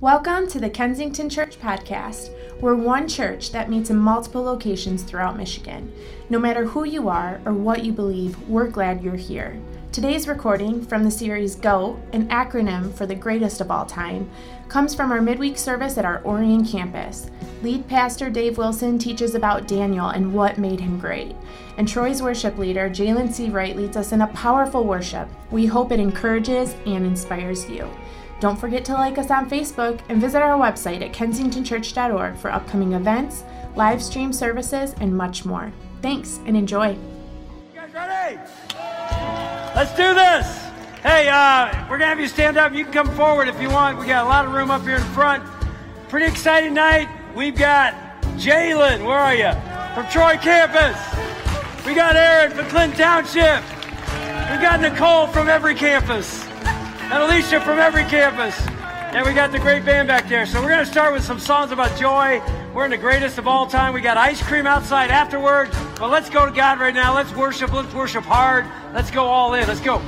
Welcome to the Kensington Church Podcast. We're one church that meets in multiple locations throughout Michigan. No matter who you are or what you believe, we're glad you're here. Today's recording from the series Go, an acronym for the greatest of all time, comes from our midweek service at our Orion campus. Lead pastor Dave Wilson teaches about Daniel and what made him great. And Troy's worship leader, Jalen C. Wright, leads us in a powerful worship. We hope it encourages and inspires you. Don't forget to like us on Facebook and visit our website at kensingtonchurch.org for upcoming events, live stream services, and much more. Thanks and enjoy. You guys ready? Let's do this. Hey, uh, we're going to have you stand up. You can come forward if you want. We got a lot of room up here in front. Pretty exciting night. We've got Jalen, where are you? From Troy campus. We got Aaron from Clinton Township. We got Nicole from every campus and Alicia from every campus. And we got the great band back there. So we're going to start with some songs about joy. We're in the greatest of all time. We got ice cream outside afterwards. But let's go to God right now. Let's worship. Let's worship hard. Let's go all in. Let's go.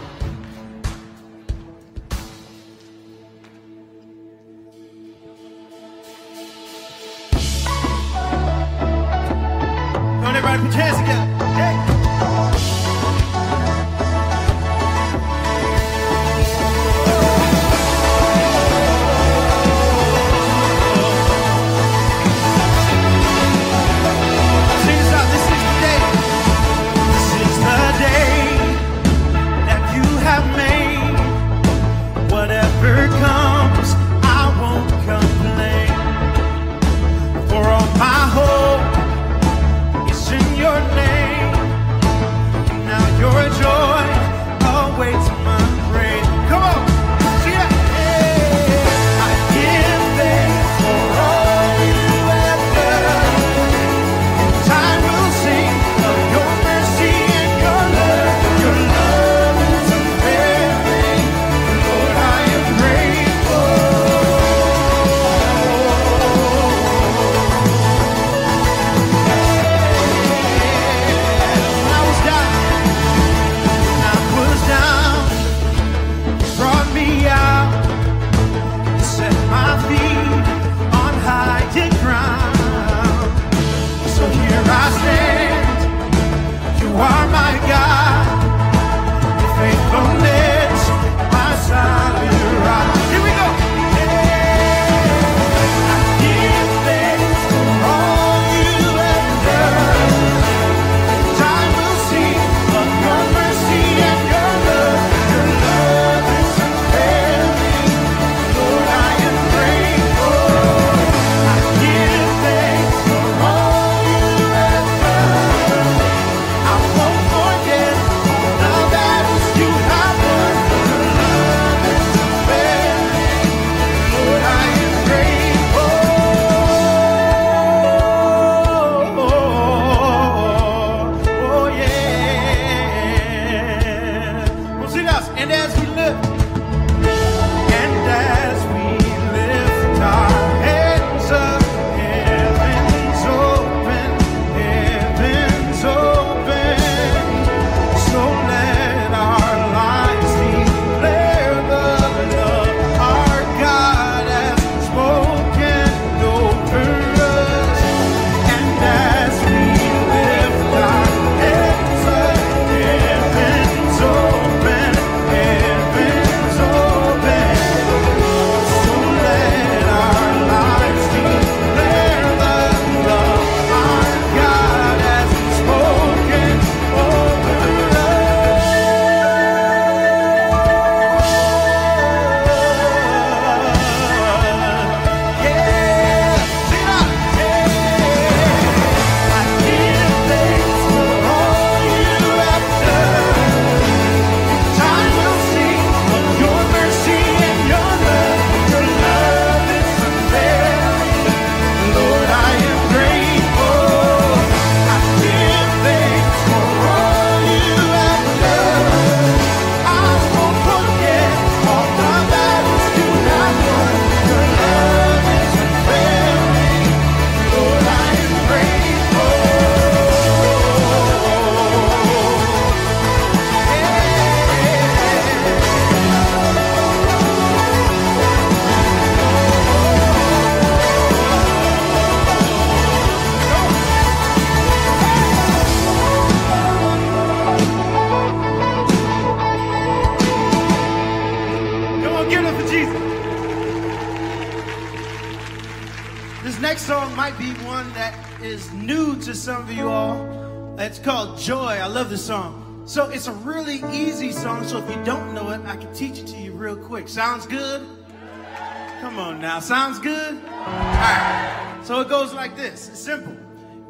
So it goes like this. It's simple.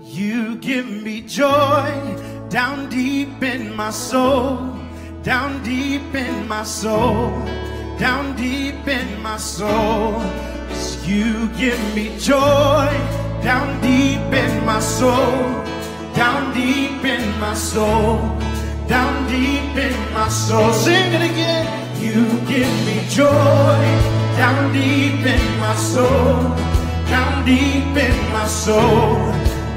You give me joy down deep in my soul, down deep in my soul, down deep in my soul. You give me joy down deep in my soul, down deep in my soul, down deep in my soul. Sing it again. You give me joy down deep in my soul, down deep in my soul,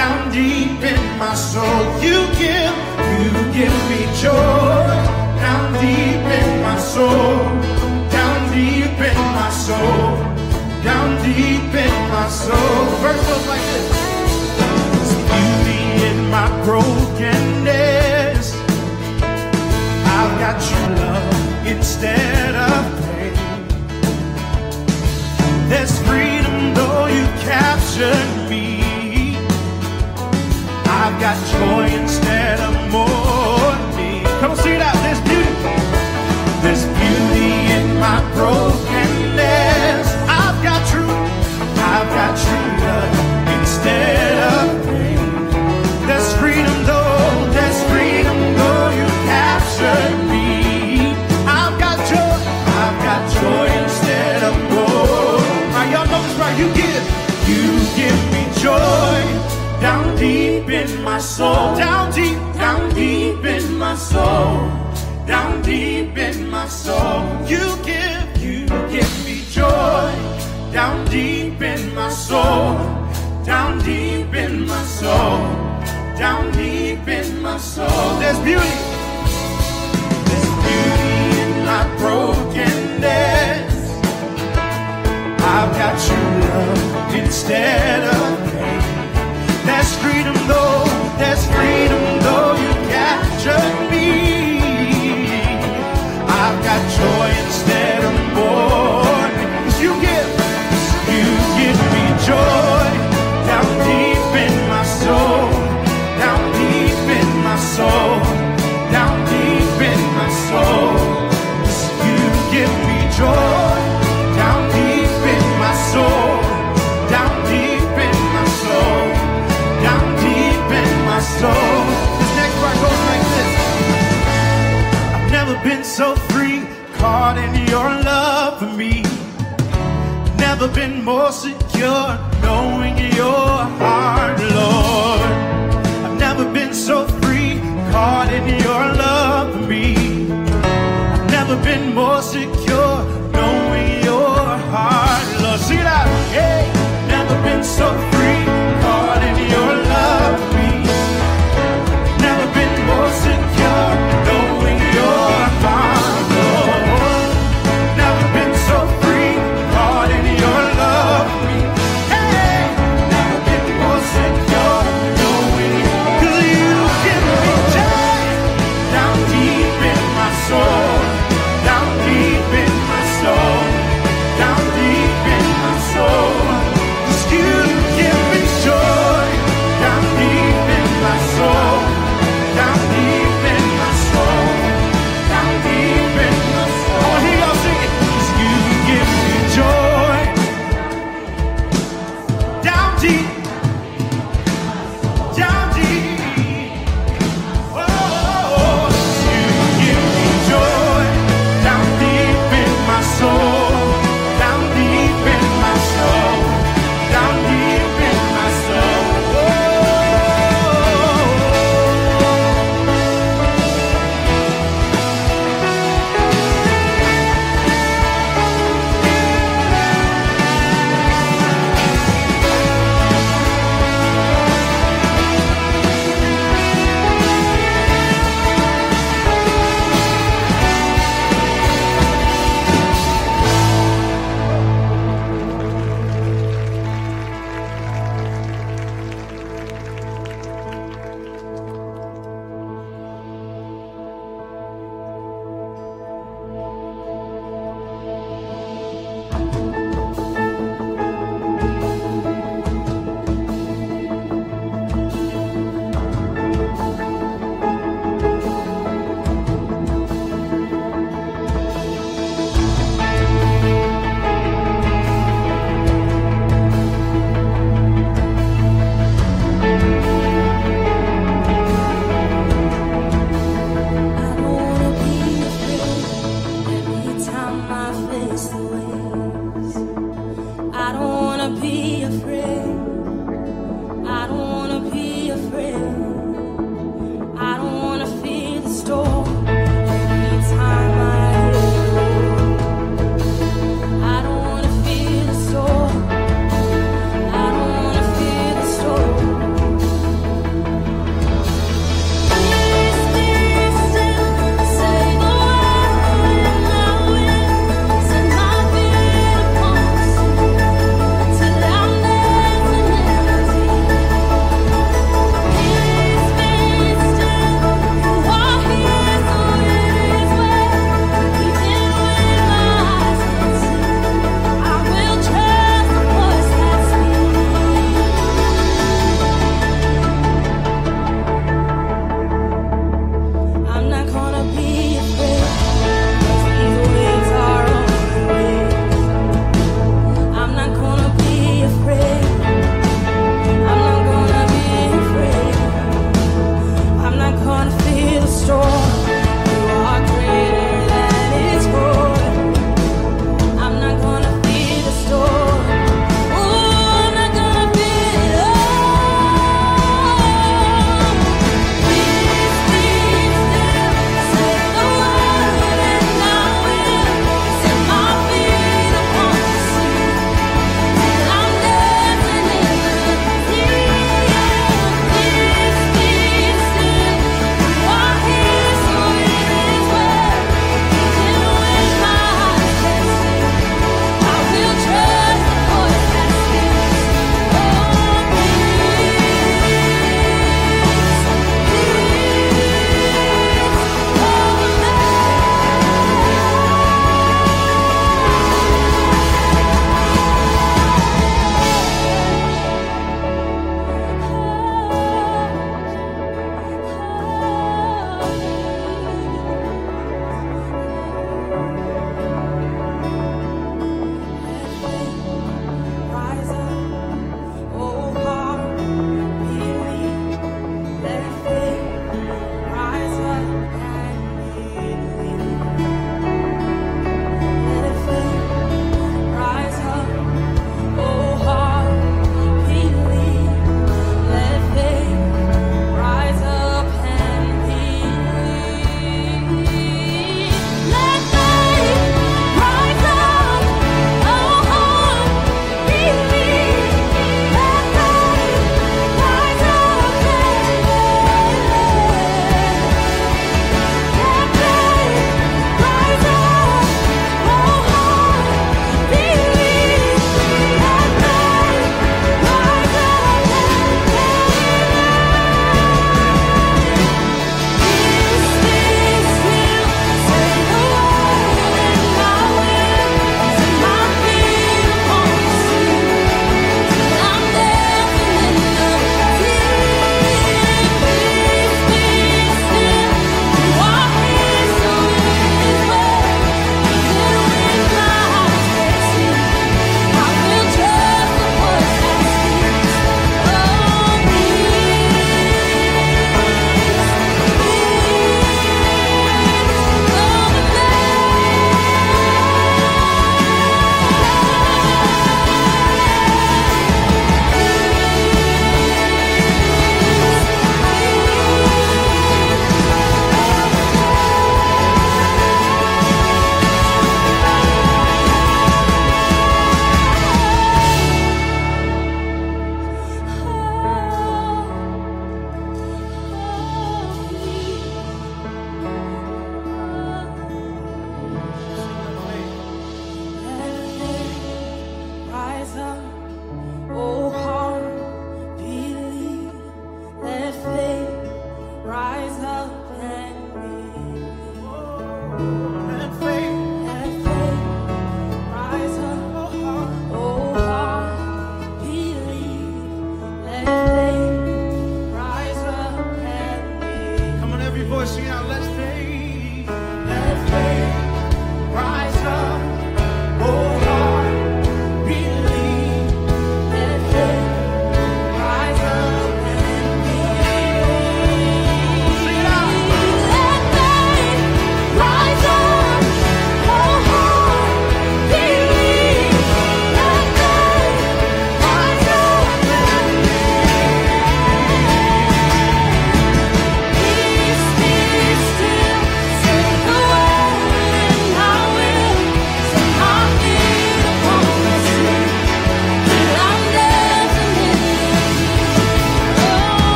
down deep in my soul. You give, you give me joy down deep in my soul, down deep in my soul down deep in my soul. Verse goes like this. There's beauty in my brokenness. I've got your love instead of pain. There's freedom though you captured me. I've got joy instead of mourning. Come on, it out. There's beauty. There's beauty in my brokenness. Joy down deep in my soul, down deep, down deep in my soul, down deep in my soul. You give, you give me joy down deep in my soul, down deep in my soul, down deep in my soul. There's beauty, there's beauty in my brokenness. I've got your love instead of. There's freedom though, there's been so free, caught in your love for me. Never been more secure, knowing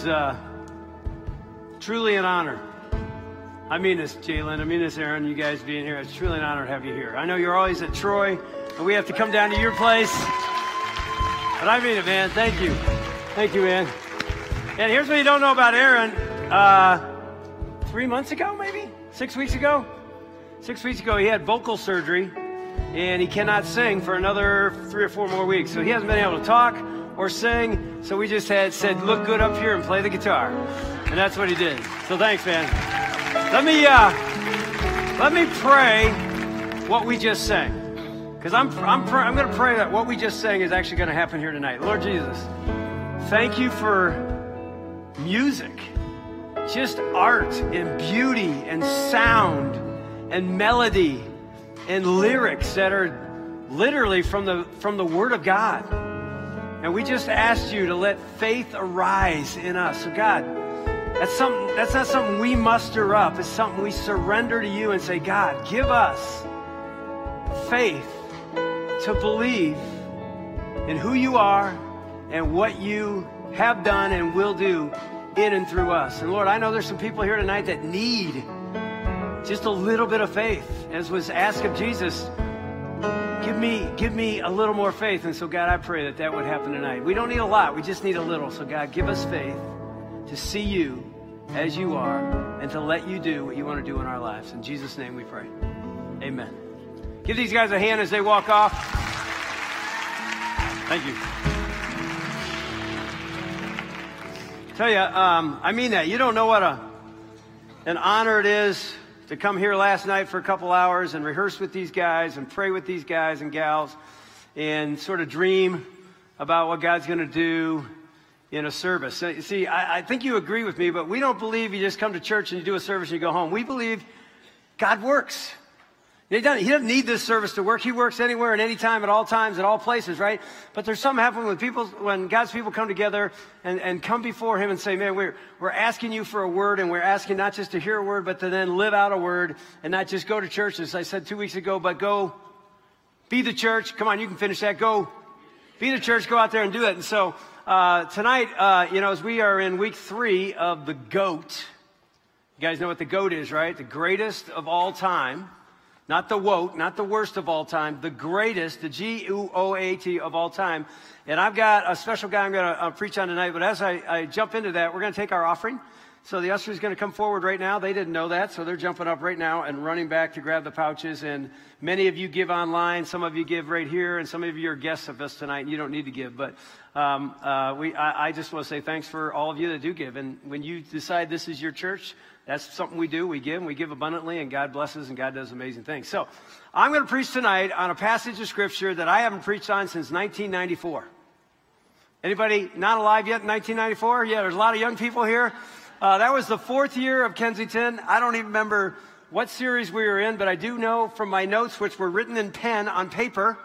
is uh, truly an honor. I mean this, Jalen. I mean this, Aaron. You guys being here. It's truly an honor to have you here. I know you're always at Troy, and we have to come down to your place. But I mean it, man. Thank you. Thank you, man. And here's what you don't know about Aaron. Uh, three months ago, maybe? Six weeks ago? Six weeks ago, he had vocal surgery, and he cannot sing for another three or four more weeks. So he hasn't been able to talk or sing. So we just had said, look good up here and play the guitar. And that's what he did. So thanks, man. Let me, uh, let me pray what we just sang. Because I'm, I'm, I'm going to pray that what we just sang is actually going to happen here tonight. Lord Jesus, thank you for music, just art and beauty and sound and melody and lyrics that are literally from the, from the Word of God. And we just asked you to let faith arise in us. So, God, that's, something, that's not something we muster up. It's something we surrender to you and say, God, give us faith to believe in who you are and what you have done and will do in and through us. And Lord, I know there's some people here tonight that need just a little bit of faith, as was asked of Jesus. Give me, give me a little more faith. And so, God, I pray that that would happen tonight. We don't need a lot. We just need a little. So, God, give us faith to see you as you are and to let you do what you want to do in our lives. In Jesus' name we pray. Amen. Give these guys a hand as they walk off. Thank you. Tell you, um, I mean that. You don't know what a, an honor it is to come here last night for a couple hours and rehearse with these guys and pray with these guys and gals and sort of dream about what God's going to do in a service. See, I, I, think you agree with me, but we don't believe you just come to church and you do a service and you go home. We believe God works. He doesn't, he doesn't need this service to work. He works anywhere and anytime, at all times, at all places, right? But there's something happening when people, when God's people come together and, and come before Him and say, man, we're, we're asking you for a word and we're asking not just to hear a word, but to then live out a word and not just go to church, as I said two weeks ago, but go be the church. Come on, you can finish that. Go be the church, go out there and do it. And so, uh, tonight, uh, you know, as we are in week three of the GOAT, you guys know what the GOAT is, right? The greatest of all time. Not the woke, not the worst of all time, the greatest, the G U O A T of all time. And I've got a special guy I'm going to uh, preach on tonight. But as I, I jump into that, we're going to take our offering. So the usher is going to come forward right now. They didn't know that, so they're jumping up right now and running back to grab the pouches. And many of you give online, some of you give right here, and some of you are guests of us tonight, and you don't need to give. But um, uh, we, I, I just want to say thanks for all of you that do give. And when you decide this is your church, that's something we do. We give, and we give abundantly, and God blesses, and God does amazing things. So, I'm going to preach tonight on a passage of Scripture that I haven't preached on since 1994. Anybody not alive yet in 1994? Yeah, there's a lot of young people here. Uh, that was the fourth year of Kensington. I don't even remember what series we were in, but I do know from my notes, which were written in pen on paper,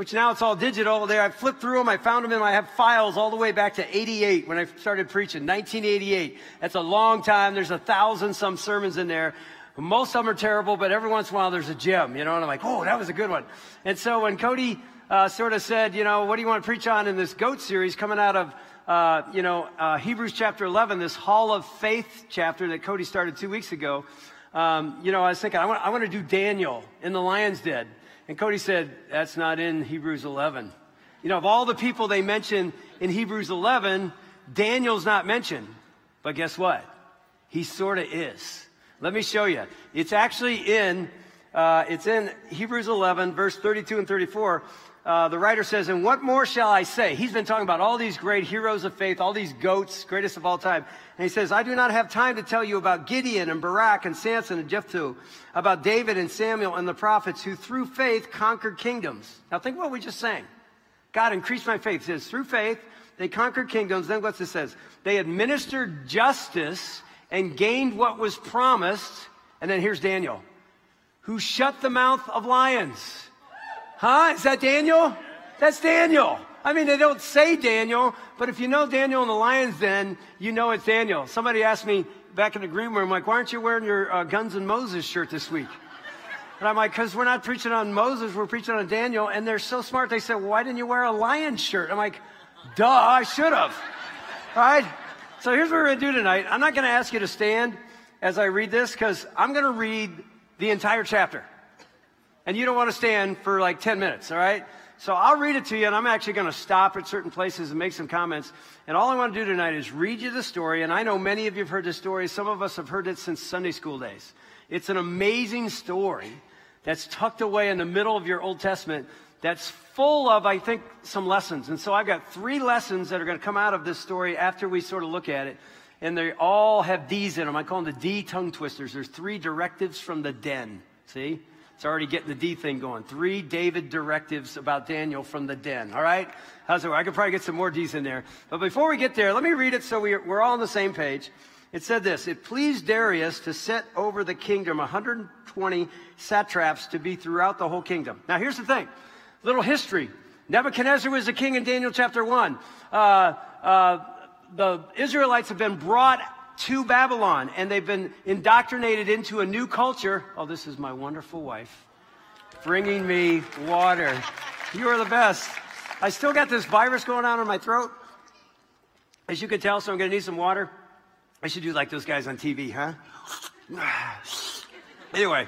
which now it's all digital. There, I flipped through them. I found them in. I have files all the way back to 88 when I started preaching, 1988. That's a long time. There's a thousand some sermons in there. Most of them are terrible, but every once in a while there's a gem, you know, and I'm like, oh, that was a good one. And so when Cody uh, sort of said, you know, what do you want to preach on in this GOAT series coming out of, uh, you know, uh, Hebrews chapter 11, this Hall of Faith chapter that Cody started two weeks ago, um, you know, I was thinking, I want, I want to do Daniel in the lion's den. And Cody said, That's not in Hebrews 11. You know, of all the people they mention in Hebrews 11, Daniel's not mentioned. But guess what? He sort of is. Let me show you. It's actually in, uh, it's in Hebrews 11, verse 32 and 34 uh, the writer says, And what more shall I say? He's been talking about all these great heroes of faith, all these goats, greatest of all time. And he says, I do not have time to tell you about Gideon and Barak and Samson and Jephthah, about David and Samuel and the prophets who through faith conquered kingdoms. Now think what we just sang. God increased my faith. It says, through faith, they conquered kingdoms. Then what's it says? They administered justice and gained what was promised. And then here's Daniel, who shut the mouth of lions. Huh? Is that Daniel? That's Daniel. I mean, they don't say Daniel, but if you know Daniel in the lion's den, you know it's Daniel. Somebody asked me back in the green room, like, why aren't you wearing your uh, Guns and Moses shirt this week? And I'm like, because we're not preaching on Moses, we're preaching on Daniel. And they're so smart. They said, well, why didn't you wear a lion shirt? I'm like, duh, I should have. Right? So here's what we're going to do tonight. I'm not going to ask you to stand as I read this because I'm going to read the entire chapter. And you don't want to stand for like 10 minutes, all right? So I'll read it to you, and I'm actually going to stop at certain places and make some comments. And all I want to do tonight is read you the story. And I know many of you have heard this story. Some of us have heard it since Sunday school days. It's an amazing story that's tucked away in the middle of your Old Testament that's full of, I think, some lessons. And so I've got three lessons that are going to come out of this story after we sort of look at it. And they all have D's in them. I call them the D tongue twisters. There's three directives from the den. See? It's already getting the D thing going. Three David directives about Daniel from the den. All right? How's it? I could probably get some more D's in there. But before we get there, let me read it so we're, we're all on the same page. It said this It pleased Darius to set over the kingdom 120 satraps to be throughout the whole kingdom. Now, here's the thing little history. Nebuchadnezzar was the king in Daniel chapter 1. Uh, uh, the Israelites have been brought to Babylon and they've been indoctrinated into a new culture. Oh, this is my wonderful wife bringing me water. You are the best. I still got this virus going on in my throat, as you can tell, so I'm going to need some water. I should do like those guys on TV, huh? anyway,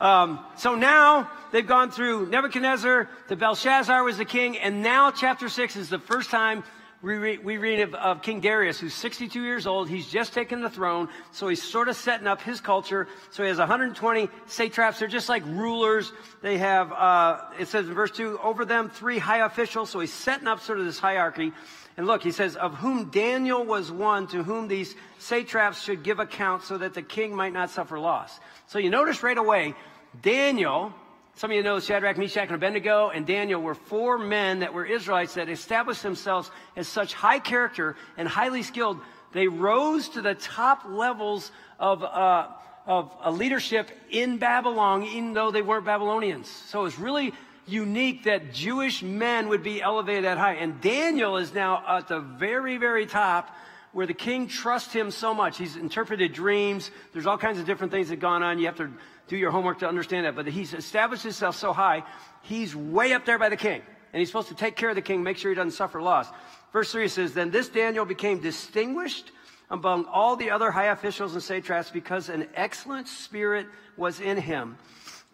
um, so now they've gone through Nebuchadnezzar, the Belshazzar was the king, and now chapter 6 is the first time we read, we read of, of, King Darius, who's 62 years old. He's just taken the throne, so he's sort of setting up his culture. So he has 120 satraps. They're just like rulers. They have, uh, it says in verse 2, over them three high officials. So he's setting up sort of this hierarchy. And look, he says, of whom Daniel was one to whom these satraps should give account so that the king might not suffer loss. So you notice right away, Daniel, some of you know Shadrach, Meshach, and Abednego, and Daniel were four men that were Israelites that established themselves as such high character and highly skilled. They rose to the top levels of, uh, of uh, leadership in Babylon, even though they weren't Babylonians. So it's really unique that Jewish men would be elevated that high. And Daniel is now at the very, very top where the king trusts him so much. He's interpreted dreams. There's all kinds of different things that have gone on. You have to do your homework to understand that. But he's established himself so high, he's way up there by the king. And he's supposed to take care of the king, make sure he doesn't suffer loss. Verse 3 says, Then this Daniel became distinguished among all the other high officials and satraps because an excellent spirit was in him.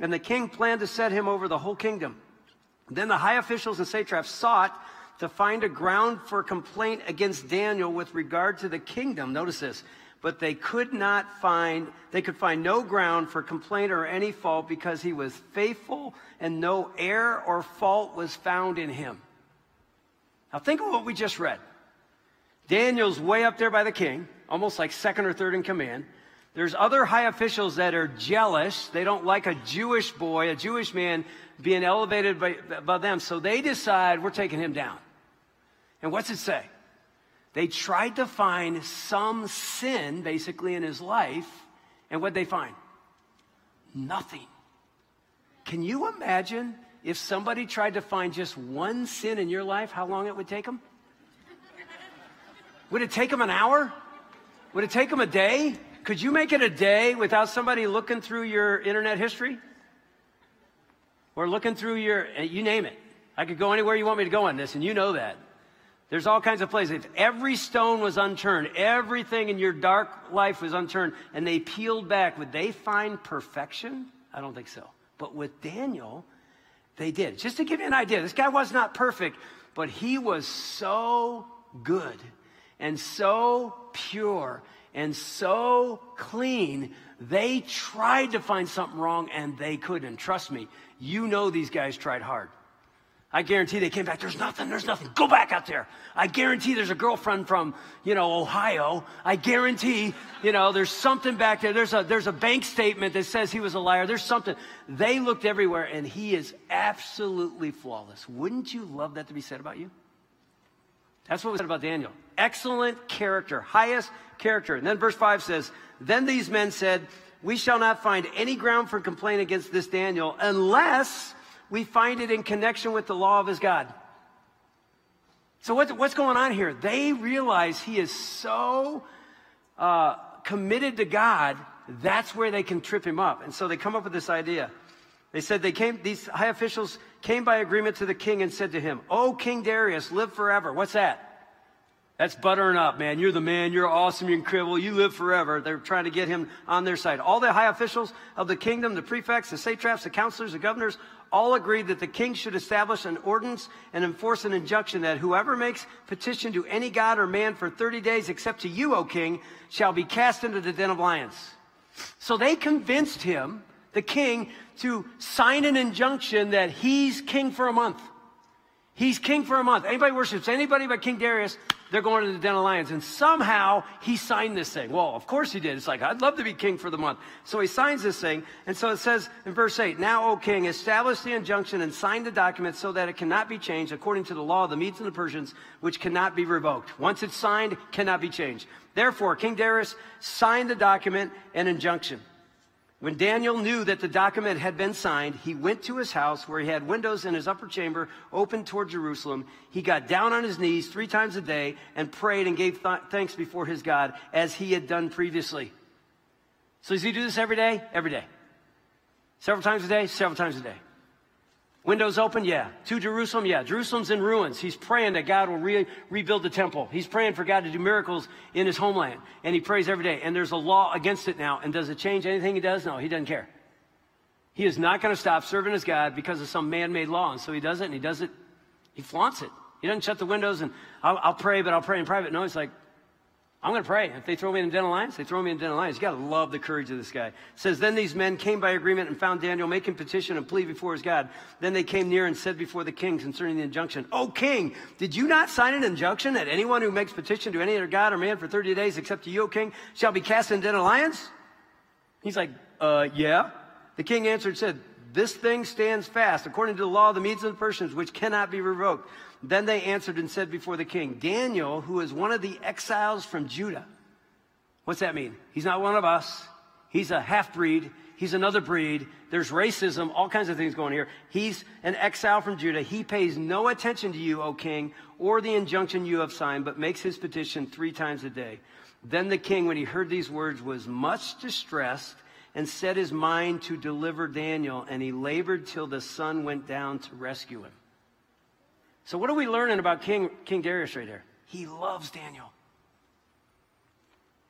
And the king planned to set him over the whole kingdom. Then the high officials and satraps sought to find a ground for complaint against Daniel with regard to the kingdom. Notice this. But they could not find, they could find no ground for complaint or any fault because he was faithful and no error or fault was found in him. Now think of what we just read. Daniel's way up there by the king, almost like second or third in command. There's other high officials that are jealous. They don't like a Jewish boy, a Jewish man being elevated by, by them. So they decide we're taking him down. And what's it say? They tried to find some sin, basically, in his life. And what'd they find? Nothing. Can you imagine if somebody tried to find just one sin in your life, how long it would take them? Would it take them an hour? Would it take them a day? Could you make it a day without somebody looking through your internet history? Or looking through your, you name it. I could go anywhere you want me to go on this, and you know that. There's all kinds of places. If every stone was unturned, everything in your dark life was unturned, and they peeled back, would they find perfection? I don't think so. But with Daniel, they did. Just to give you an idea, this guy was not perfect, but he was so good and so pure and so clean. They tried to find something wrong and they couldn't. Trust me, you know these guys tried hard. I guarantee they came back. There's nothing. There's nothing. Go back out there. I guarantee there's a girlfriend from, you know, Ohio. I guarantee, you know, there's something back there. There's a, there's a bank statement that says he was a liar. There's something. They looked everywhere and he is absolutely flawless. Wouldn't you love that to be said about you? That's what we said about Daniel. Excellent character, highest character. And then verse 5 says, Then these men said, We shall not find any ground for complaint against this Daniel unless we find it in connection with the law of his God. So what's, what's going on here? They realize he is so uh, committed to God, that's where they can trip him up. And so they come up with this idea. They said they came, these high officials came by agreement to the king and said to him, Oh, King Darius, live forever. What's that? That's buttering up, man. You're the man. You're awesome. You're incredible. You live forever. They're trying to get him on their side. All the high officials of the kingdom, the prefects, the satraps, the counselors, the governors, all agreed that the king should establish an ordinance and enforce an injunction that whoever makes petition to any god or man for 30 days except to you, O king, shall be cast into the den of lions. So they convinced him, the king, to sign an injunction that he's king for a month. He's king for a month. Anybody worships anybody but King Darius, they're going to the den of lions. And somehow he signed this thing. Well, of course he did. It's like, I'd love to be king for the month. So he signs this thing. And so it says in verse 8, Now, O king, establish the injunction and sign the document so that it cannot be changed according to the law of the Medes and the Persians, which cannot be revoked. Once it's signed, cannot be changed. Therefore, King Darius signed the document and injunction. When Daniel knew that the document had been signed, he went to his house where he had windows in his upper chamber open toward Jerusalem. He got down on his knees three times a day and prayed and gave th- thanks before his God as he had done previously. So does he do this every day? Every day. Several times a day? Several times a day. Windows open? Yeah. To Jerusalem? Yeah. Jerusalem's in ruins. He's praying that God will re- rebuild the temple. He's praying for God to do miracles in his homeland. And he prays every day. And there's a law against it now. And does it change anything he does? No, he doesn't care. He is not going to stop serving his God because of some man made law. And so he does it and he does it, he flaunts it. He doesn't shut the windows and I'll, I'll pray, but I'll pray in private. No, he's like, I'm going to pray. If they throw me in the den of lions, they throw me in the den of lions. You got to love the courage of this guy. It says, Then these men came by agreement and found Daniel making petition and plea before his God. Then they came near and said before the king concerning the injunction, O king, did you not sign an injunction that anyone who makes petition to any other God or man for 30 days except to you, O king, shall be cast in the den of lions? He's like, Uh, yeah. The king answered and said, This thing stands fast according to the law of the Medes and the Persians, which cannot be revoked. Then they answered and said before the king, Daniel, who is one of the exiles from Judah. What's that mean? He's not one of us. He's a half breed. He's another breed. There's racism, all kinds of things going here. He's an exile from Judah. He pays no attention to you, O king, or the injunction you have signed, but makes his petition three times a day. Then the king, when he heard these words, was much distressed and set his mind to deliver Daniel, and he labored till the sun went down to rescue him. So, what are we learning about King, King Darius right here? He loves Daniel.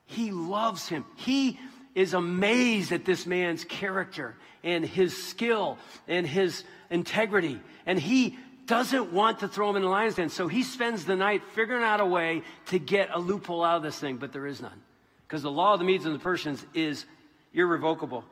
He loves him. He is amazed at this man's character and his skill and his integrity. And he doesn't want to throw him in the lion's den. So he spends the night figuring out a way to get a loophole out of this thing, but there is none. Because the law of the Medes and the Persians is irrevocable.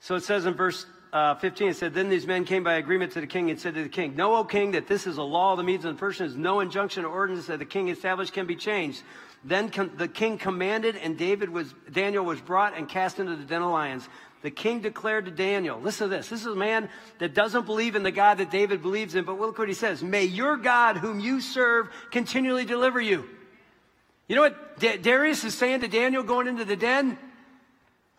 So it says in verse uh, 15, it said, Then these men came by agreement to the king and said to the king, Know, O king, that this is a law of the Medes and Persians. No injunction or ordinance that the king established can be changed. Then com- the king commanded, and David was, Daniel was brought and cast into the den of lions. The king declared to Daniel, listen to this. This is a man that doesn't believe in the God that David believes in, but look what he says. May your God, whom you serve, continually deliver you. You know what D- Darius is saying to Daniel going into the den?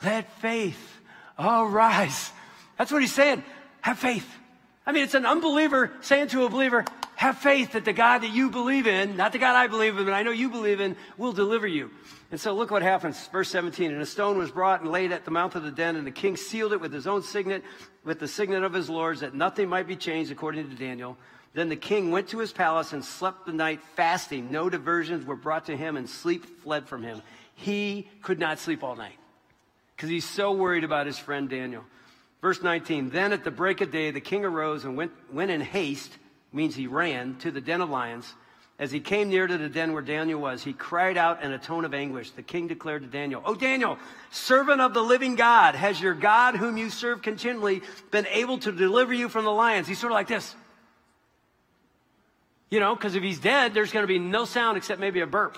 Let faith arise. That's what he's saying. Have faith. I mean, it's an unbeliever saying to a believer, have faith that the God that you believe in, not the God I believe in, but I know you believe in, will deliver you. And so look what happens. Verse 17. And a stone was brought and laid at the mouth of the den, and the king sealed it with his own signet, with the signet of his lords, that nothing might be changed according to Daniel. Then the king went to his palace and slept the night fasting. No diversions were brought to him, and sleep fled from him. He could not sleep all night because he's so worried about his friend Daniel. Verse 19 Then at the break of day, the king arose and went, went in haste, means he ran, to the den of lions. As he came near to the den where Daniel was, he cried out in a tone of anguish. The king declared to Daniel, Oh, Daniel, servant of the living God, has your God, whom you serve continually, been able to deliver you from the lions? He's sort of like this. You know, because if he's dead, there's going to be no sound except maybe a burp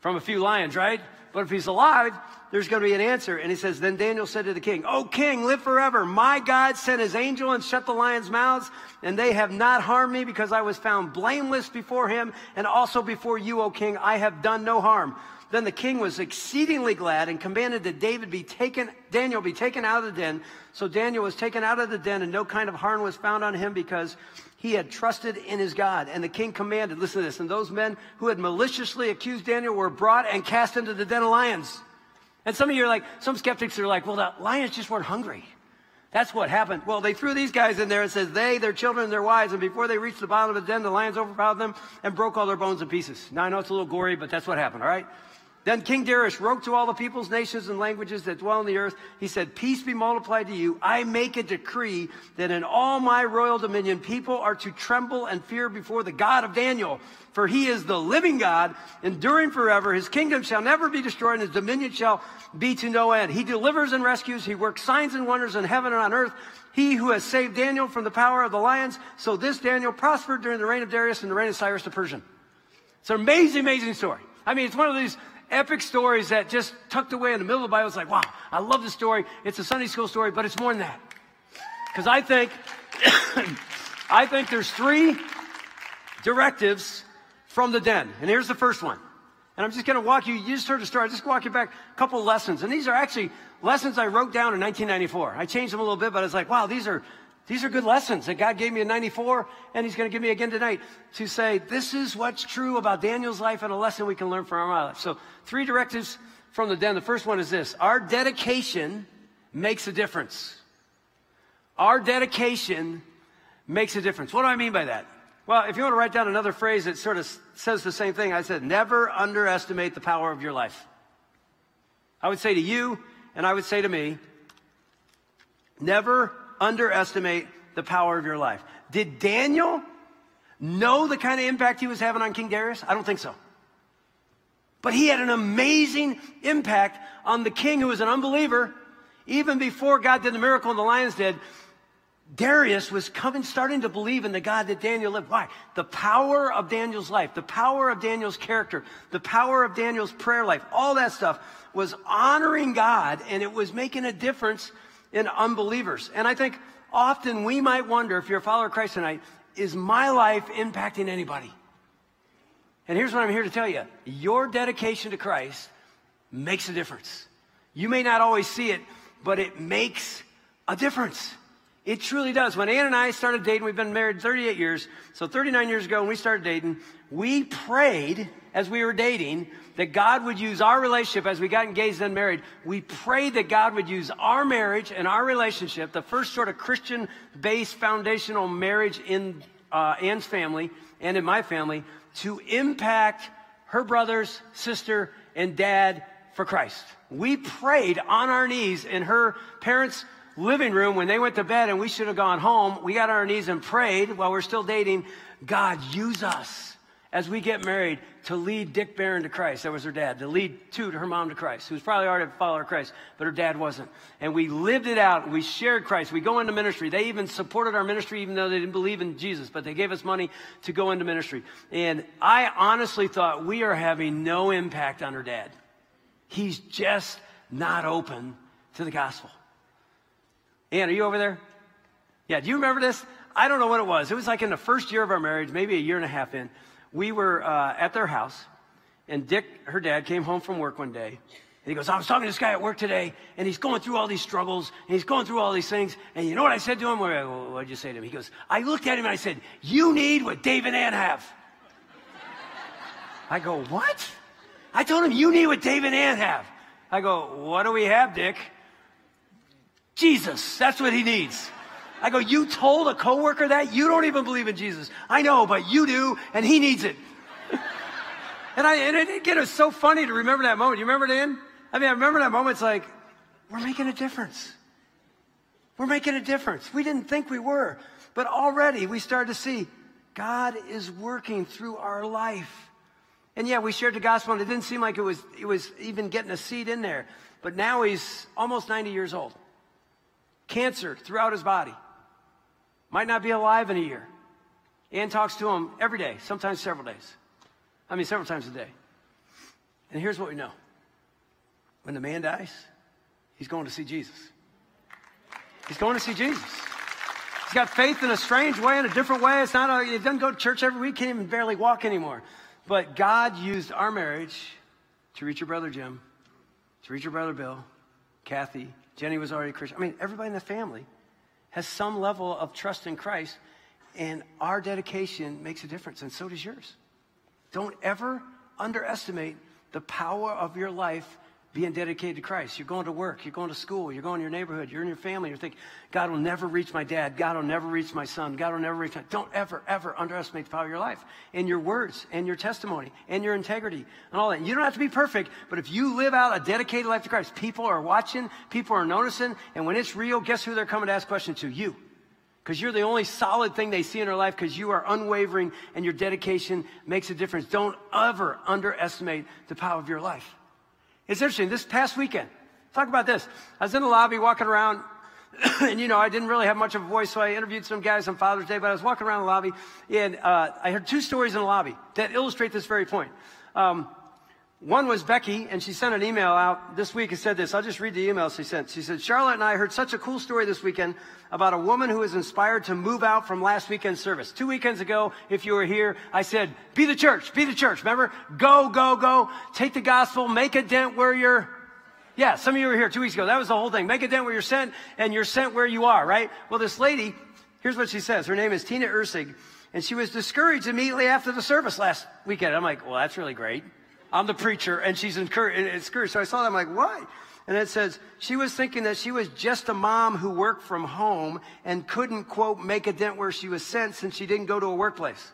from a few lions, right? But if he's alive, there's going to be an answer. And he says, Then Daniel said to the king, O king, live forever. My God sent his angel and shut the lions' mouths, and they have not harmed me because I was found blameless before him and also before you, O king. I have done no harm. Then the king was exceedingly glad and commanded that David be taken, Daniel be taken out of the den. So Daniel was taken out of the den, and no kind of harm was found on him because he had trusted in his God. And the king commanded, listen to this, and those men who had maliciously accused Daniel were brought and cast into the den of lions. And some of you are like, some skeptics are like, well, the lions just weren't hungry. That's what happened. Well, they threw these guys in there and says they, their children, and their wives, and before they reached the bottom of the den, the lions overpowered them and broke all their bones in pieces. Now I know it's a little gory, but that's what happened, all right? Then King Darius wrote to all the peoples, nations, and languages that dwell on the earth. He said, Peace be multiplied to you. I make a decree that in all my royal dominion, people are to tremble and fear before the God of Daniel. For he is the living God, enduring forever. His kingdom shall never be destroyed, and his dominion shall be to no end. He delivers and rescues. He works signs and wonders in heaven and on earth. He who has saved Daniel from the power of the lions. So this Daniel prospered during the reign of Darius and the reign of Cyrus the Persian. It's an amazing, amazing story. I mean, it's one of these epic stories that just tucked away in the middle of the Bible. It's like, wow, I love the story. It's a Sunday school story, but it's more than that. Because I think, I think there's three directives from the den. And here's the first one. And I'm just going to walk you, you just heard the story, I'll just walk you back a couple lessons. And these are actually lessons I wrote down in 1994. I changed them a little bit, but it's like, wow, these are, these are good lessons that God gave me in 94 and he's going to give me again tonight to say, this is what's true about Daniel's life and a lesson we can learn from our life. So three directives from the den. The first one is this. Our dedication makes a difference. Our dedication makes a difference. What do I mean by that? Well, if you want to write down another phrase that sort of says the same thing, I said, never underestimate the power of your life. I would say to you, and I would say to me, never underestimate the power of your life. Did Daniel know the kind of impact he was having on King Darius? I don't think so. But he had an amazing impact on the king who was an unbeliever. Even before God did the miracle and the lions did, Darius was coming, starting to believe in the God that Daniel lived. Why? The power of Daniel's life, the power of Daniel's character, the power of Daniel's prayer life, all that stuff was honoring God and it was making a difference in unbelievers. And I think often we might wonder if you're a follower of Christ tonight, is my life impacting anybody? And here's what I'm here to tell you your dedication to Christ makes a difference. You may not always see it, but it makes a difference. It truly does. When Ann and I started dating, we've been married 38 years. So 39 years ago when we started dating, we prayed as we were dating that God would use our relationship as we got engaged and married. We prayed that God would use our marriage and our relationship, the first sort of Christian based foundational marriage in uh, Ann's family and in my family, to impact her brothers, sister, and dad for Christ. We prayed on our knees in her parents' living room when they went to bed and we should have gone home. We got on our knees and prayed while we're still dating. God, use us as we get married to lead Dick Barron to Christ. That was her dad. To lead two to her mom to Christ, who was probably already a follower of Christ, but her dad wasn't. And we lived it out. We shared Christ. We go into ministry. They even supported our ministry, even though they didn't believe in Jesus, but they gave us money to go into ministry. And I honestly thought we are having no impact on her dad. He's just not open to the gospel. Ann, are you over there? Yeah, do you remember this? I don't know what it was. It was like in the first year of our marriage, maybe a year and a half in. We were uh, at their house, and Dick, her dad, came home from work one day. And he goes, I was talking to this guy at work today, and he's going through all these struggles, and he's going through all these things. And you know what I said to him? What did you say to him? He goes, I looked at him and I said, You need what Dave and Ann have. I go, What? I told him, You need what Dave and Ann have. I go, What do we have, Dick? Jesus, that's what he needs. I go, you told a coworker that? You don't even believe in Jesus. I know, but you do, and he needs it. and I, and it, again, it was so funny to remember that moment. You remember it, Ann? I mean, I remember that moment. It's like, we're making a difference. We're making a difference. We didn't think we were, but already we started to see God is working through our life. And yeah, we shared the gospel, and it didn't seem like it was, it was even getting a seed in there. But now he's almost 90 years old cancer throughout his body. Might not be alive in a year. Ann talks to him every day, sometimes several days. I mean, several times a day. And here's what we know when the man dies, he's going to see Jesus. He's going to see Jesus. He's got faith in a strange way, in a different way. It's not, a, he doesn't go to church every week, can't even barely walk anymore. But God used our marriage to reach your brother Jim, to reach your brother Bill, Kathy, Jenny was already a Christian. I mean, everybody in the family has some level of trust in Christ, and our dedication makes a difference, and so does yours. Don't ever underestimate the power of your life being dedicated to Christ. You're going to work, you're going to school, you're going to your neighborhood, you're in your family, you're thinking, God will never reach my dad, God will never reach my son, God will never reach my. Don't ever, ever underestimate the power of your life and your words and your testimony and your integrity and all that. You don't have to be perfect, but if you live out a dedicated life to Christ, people are watching, people are noticing, and when it's real, guess who they're coming to ask questions to? You because you're the only solid thing they see in their life because you are unwavering and your dedication makes a difference. Don't ever underestimate the power of your life. It's interesting. This past weekend, talk about this. I was in the lobby walking around, and you know, I didn't really have much of a voice, so I interviewed some guys on Father's Day, but I was walking around the lobby, and uh, I heard two stories in the lobby that illustrate this very point. Um, one was Becky, and she sent an email out this week and said this. I'll just read the email she sent. She said, Charlotte and I heard such a cool story this weekend about a woman who was inspired to move out from last weekend's service. Two weekends ago, if you were here, I said, be the church, be the church. Remember? Go, go, go. Take the gospel, make a dent where you're yeah, some of you were here two weeks ago. That was the whole thing. Make a dent where you're sent, and you're sent where you are, right? Well, this lady, here's what she says. Her name is Tina Ursig, and she was discouraged immediately after the service last weekend. I'm like, well, that's really great. I'm the preacher, and she's encouraged. So I saw that. I'm like, why? And it says she was thinking that she was just a mom who worked from home and couldn't, quote, make a dent where she was sent since she didn't go to a workplace.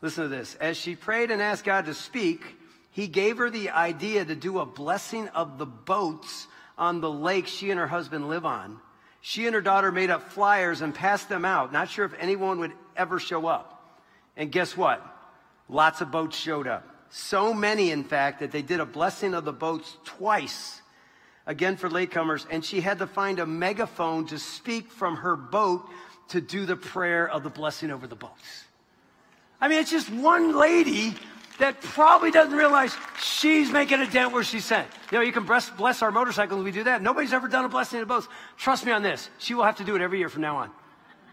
Listen to this. As she prayed and asked God to speak, he gave her the idea to do a blessing of the boats on the lake she and her husband live on. She and her daughter made up flyers and passed them out, not sure if anyone would ever show up. And guess what? Lots of boats showed up. So many, in fact, that they did a blessing of the boats twice, again for latecomers, and she had to find a megaphone to speak from her boat to do the prayer of the blessing over the boats. I mean, it's just one lady that probably doesn't realize she's making a dent where she's sent. You know, you can bless, bless our motorcycles, we do that. Nobody's ever done a blessing of boats. Trust me on this. She will have to do it every year from now on.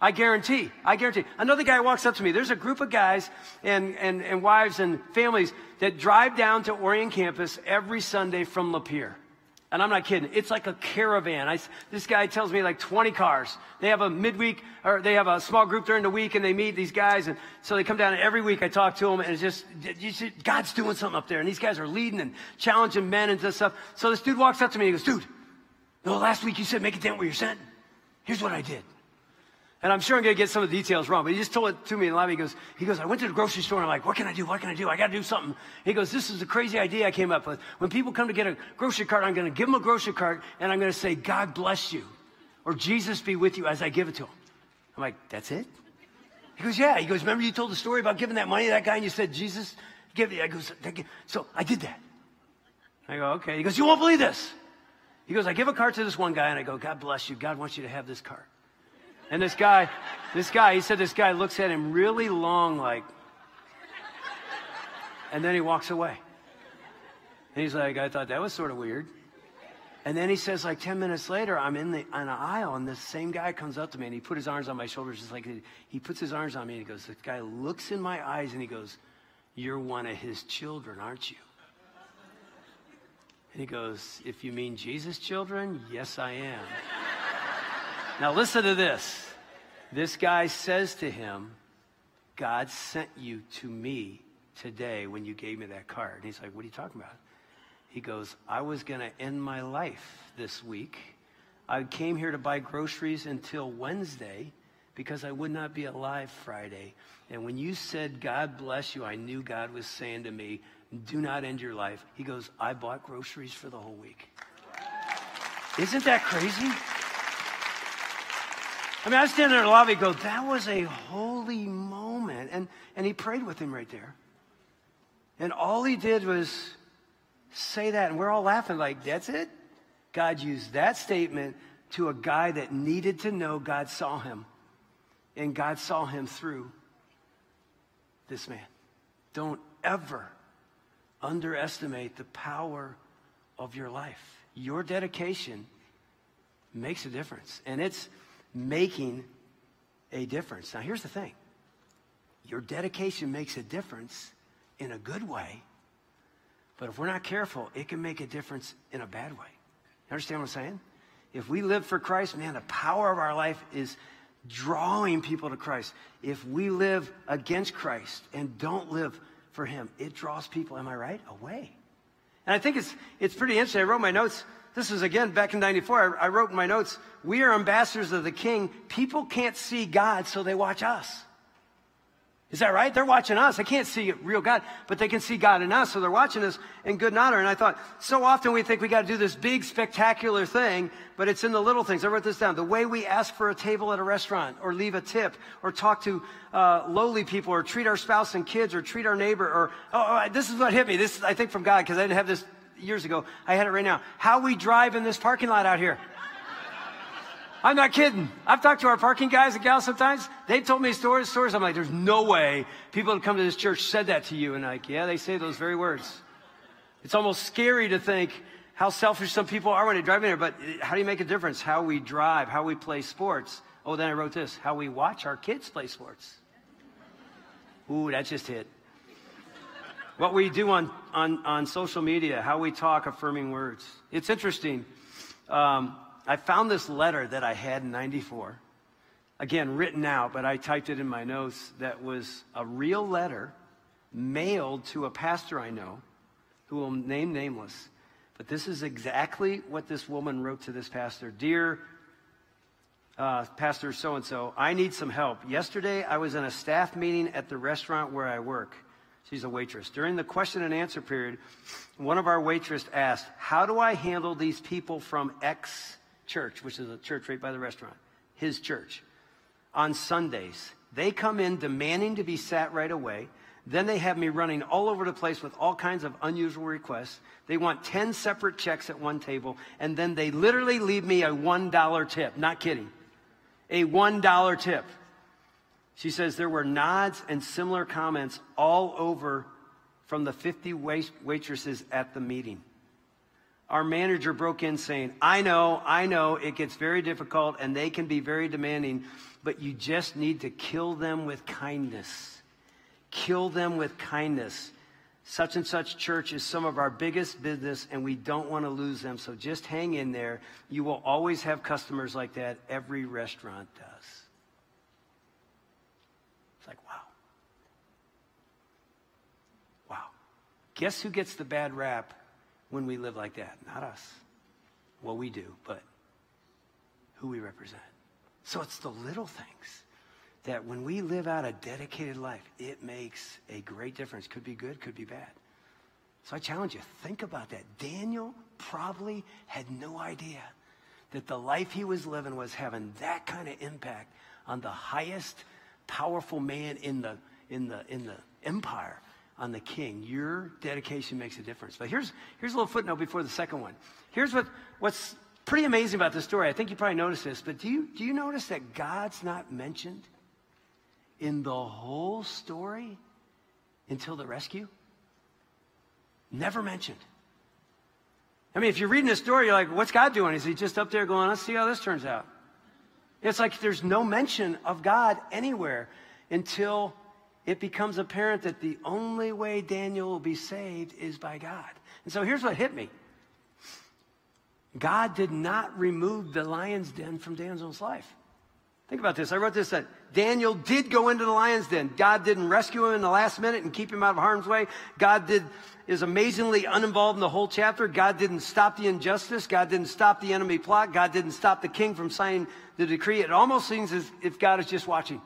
I guarantee. I guarantee. Another guy walks up to me. There's a group of guys and, and, and wives and families that drive down to Orion campus every Sunday from Lapeer. And I'm not kidding. It's like a caravan. I, this guy tells me like 20 cars. They have a midweek, or they have a small group during the week, and they meet these guys. And so they come down, and every week I talk to them, and it's just, God's doing something up there. And these guys are leading and challenging men and stuff. So this dude walks up to me and he goes, Dude, no, last week you said make a dent where you're sent. Here's what I did. And I'm sure I'm going to get some of the details wrong, but he just told it to me in the lobby. He goes, he goes, I went to the grocery store and I'm like, what can I do? What can I do? I got to do something. He goes, this is a crazy idea I came up with. When people come to get a grocery cart, I'm going to give them a grocery cart and I'm going to say, God bless you or Jesus be with you as I give it to them. I'm like, that's it? He goes, yeah. He goes, remember you told the story about giving that money to that guy and you said, Jesus, give it. I goes, so I did that. I go, okay. He goes, you won't believe this. He goes, I give a cart to this one guy and I go, God bless you. God wants you to have this cart. And this guy, this guy, he said this guy looks at him really long, like, and then he walks away. And he's like, I thought that was sort of weird. And then he says, like 10 minutes later, I'm in the in an aisle, and this same guy comes up to me and he put his arms on my shoulders, just like he puts his arms on me and he goes, This guy looks in my eyes and he goes, You're one of his children, aren't you? And he goes, If you mean Jesus' children, yes, I am. Now, listen to this. This guy says to him, God sent you to me today when you gave me that card. And he's like, What are you talking about? He goes, I was going to end my life this week. I came here to buy groceries until Wednesday because I would not be alive Friday. And when you said, God bless you, I knew God was saying to me, Do not end your life. He goes, I bought groceries for the whole week. Isn't that crazy? I mean, I was standing in the lobby go, that was a holy moment. And, and he prayed with him right there. And all he did was say that. And we're all laughing like, that's it? God used that statement to a guy that needed to know God saw him. And God saw him through this man. Don't ever underestimate the power of your life. Your dedication makes a difference. And it's making a difference. Now, here's the thing your dedication makes a difference in a good way, but if we're not careful, it can make a difference in a bad way. You understand what I'm saying? If we live for Christ, man, the power of our life is drawing people to Christ. If we live against Christ and don't live for Him, it draws people, am I right? Away. And I think it's, it's pretty interesting. I wrote my notes. This was again back in 94. I, I wrote in my notes, we are ambassadors of the king. People can't see God, so they watch us. Is that right? They're watching us. They can't see real God, but they can see God in us, so they're watching us in good and honor. And I thought, so often we think we got to do this big, spectacular thing, but it's in the little things. I wrote this down. The way we ask for a table at a restaurant, or leave a tip, or talk to uh, lowly people, or treat our spouse and kids, or treat our neighbor, or, oh, oh this is what hit me. This, I think, from God, because I didn't have this years ago. I had it right now. How we drive in this parking lot out here. I'm not kidding. I've talked to our parking guys and gals sometimes. They told me stories, stories. I'm like, there's no way people that come to this church said that to you. And like, yeah, they say those very words. It's almost scary to think how selfish some people are when they drive in here. But uh, how do you make a difference? How we drive, how we play sports. Oh, then I wrote this: how we watch our kids play sports. Ooh, that just hit. What we do on, on, on social media, how we talk affirming words. It's interesting. Um, I found this letter that I had in 94. Again, written out, but I typed it in my notes. That was a real letter mailed to a pastor I know who will name nameless. But this is exactly what this woman wrote to this pastor Dear uh, Pastor so and so, I need some help. Yesterday, I was in a staff meeting at the restaurant where I work. She's a waitress. During the question and answer period, one of our waitresses asked, How do I handle these people from X church, which is a church right by the restaurant, his church, on Sundays. They come in demanding to be sat right away. Then they have me running all over the place with all kinds of unusual requests. They want 10 separate checks at one table, and then they literally leave me a $1 tip. Not kidding. A $1 tip. She says there were nods and similar comments all over from the 50 wait- waitresses at the meeting our manager broke in saying, I know, I know it gets very difficult and they can be very demanding, but you just need to kill them with kindness. Kill them with kindness. Such and such church is some of our biggest business and we don't want to lose them. So just hang in there. You will always have customers like that. Every restaurant does. It's like, wow. Wow. Guess who gets the bad rap? when we live like that. Not us. Well, we do, but who we represent. So it's the little things that when we live out a dedicated life, it makes a great difference. Could be good, could be bad. So I challenge you, think about that. Daniel probably had no idea that the life he was living was having that kind of impact on the highest powerful man in the, in the, in the empire on the king. Your dedication makes a difference. But here's, here's a little footnote before the second one. Here's what, what's pretty amazing about this story. I think you probably noticed this, but do you, do you notice that God's not mentioned in the whole story until the rescue? Never mentioned. I mean, if you're reading this story, you're like, what's God doing? Is he just up there going, let's see how this turns out? It's like there's no mention of God anywhere until it becomes apparent that the only way Daniel will be saved is by God. And so here's what hit me God did not remove the lion's den from Daniel's life. Think about this. I wrote this that Daniel did go into the lion's den. God didn't rescue him in the last minute and keep him out of harm's way. God did is amazingly uninvolved in the whole chapter. God didn't stop the injustice. God didn't stop the enemy plot. God didn't stop the king from signing the decree. It almost seems as if God is just watching.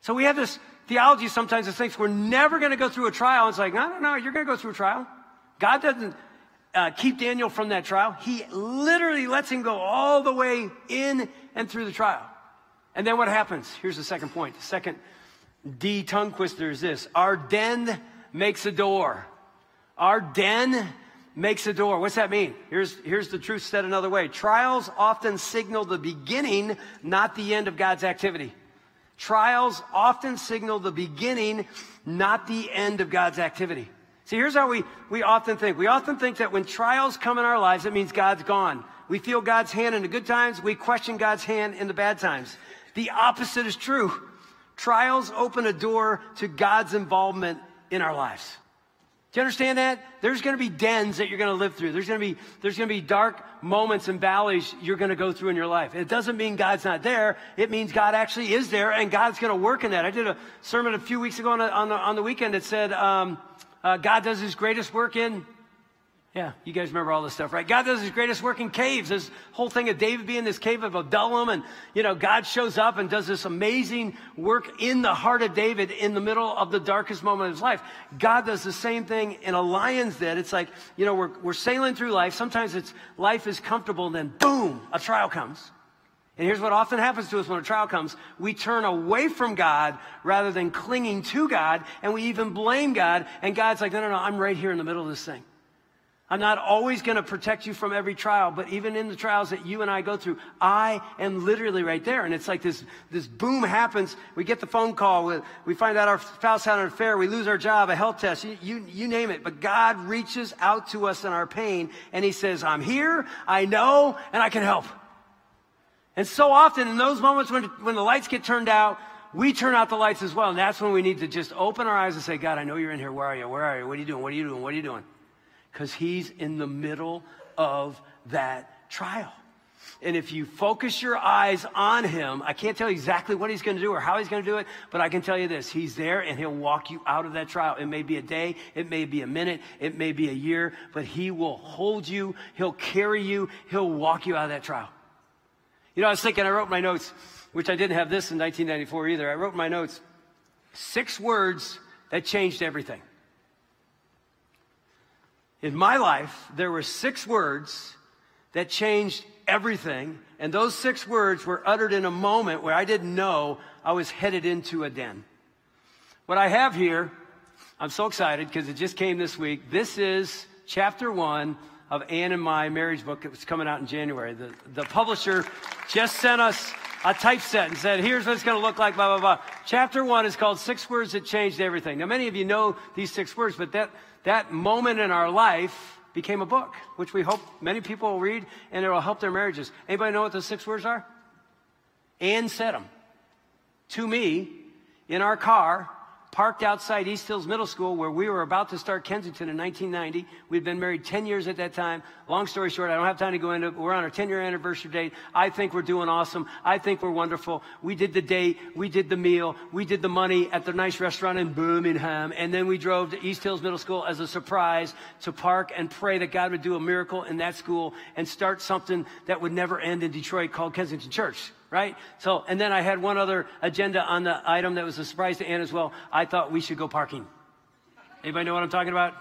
So we have this theology sometimes that thinks we're never going to go through a trial. It's like, no, no, no, you're going to go through a trial. God doesn't uh, keep Daniel from that trial. He literally lets him go all the way in and through the trial. And then what happens? Here's the second point. The second D tongue twister is this. Our den makes a door. Our den makes a door. What's that mean? Here's, here's the truth said another way. Trials often signal the beginning, not the end of God's activity. Trials often signal the beginning, not the end of God's activity. See, here's how we, we often think. We often think that when trials come in our lives, it means God's gone. We feel God's hand in the good times. We question God's hand in the bad times. The opposite is true. Trials open a door to God's involvement in our lives. You understand that? There's going to be dens that you're going to live through. There's going to be, there's going to be dark moments and valleys you're going to go through in your life. It doesn't mean God's not there. It means God actually is there and God's going to work in that. I did a sermon a few weeks ago on, on, the, on the weekend that said, um, Uh, God does his greatest work in yeah, you guys remember all this stuff, right? God does his greatest work in caves. This whole thing of David being in this cave of Adullam, and, you know, God shows up and does this amazing work in the heart of David in the middle of the darkest moment of his life. God does the same thing in a lion's den. It's like, you know, we're, we're sailing through life. Sometimes it's life is comfortable, and then boom, a trial comes. And here's what often happens to us when a trial comes. We turn away from God rather than clinging to God, and we even blame God. And God's like, no, no, no, I'm right here in the middle of this thing. I'm not always going to protect you from every trial, but even in the trials that you and I go through, I am literally right there. And it's like this, this boom happens. We get the phone call. We find out our spouse had an affair. We lose our job, a health test, you, you, you name it. But God reaches out to us in our pain and he says, I'm here, I know, and I can help. And so often in those moments when, when the lights get turned out, we turn out the lights as well. And that's when we need to just open our eyes and say, God, I know you're in here. Where are you? Where are you? What are you doing? What are you doing? What are you doing? Because he's in the middle of that trial. And if you focus your eyes on him, I can't tell you exactly what he's going to do or how he's going to do it, but I can tell you this. He's there and he'll walk you out of that trial. It may be a day, it may be a minute, it may be a year, but he will hold you, he'll carry you, he'll walk you out of that trial. You know, I was thinking, I wrote my notes, which I didn't have this in 1994 either. I wrote my notes, six words that changed everything. In my life, there were six words that changed everything, and those six words were uttered in a moment where I didn't know I was headed into a den. What I have here, I'm so excited because it just came this week. This is chapter one of Ann and my marriage book. It was coming out in January. The, the publisher just sent us a typeset and said, here's what it's going to look like, blah, blah, blah. Chapter one is called Six Words That Changed Everything. Now, many of you know these six words, but that, that moment in our life became a book, which we hope many people will read and it will help their marriages. Anybody know what those six words are? Ann said them to me in our car parked outside East Hills Middle School where we were about to start Kensington in 1990. We'd been married 10 years at that time. Long story short, I don't have time to go into it. We're on our 10 year anniversary date. I think we're doing awesome. I think we're wonderful. We did the date. We did the meal. We did the money at the nice restaurant in Birmingham. And then we drove to East Hills Middle School as a surprise to park and pray that God would do a miracle in that school and start something that would never end in Detroit called Kensington Church right? So, and then I had one other agenda on the item that was a surprise to Ann as well. I thought we should go parking. Anybody know what I'm talking about?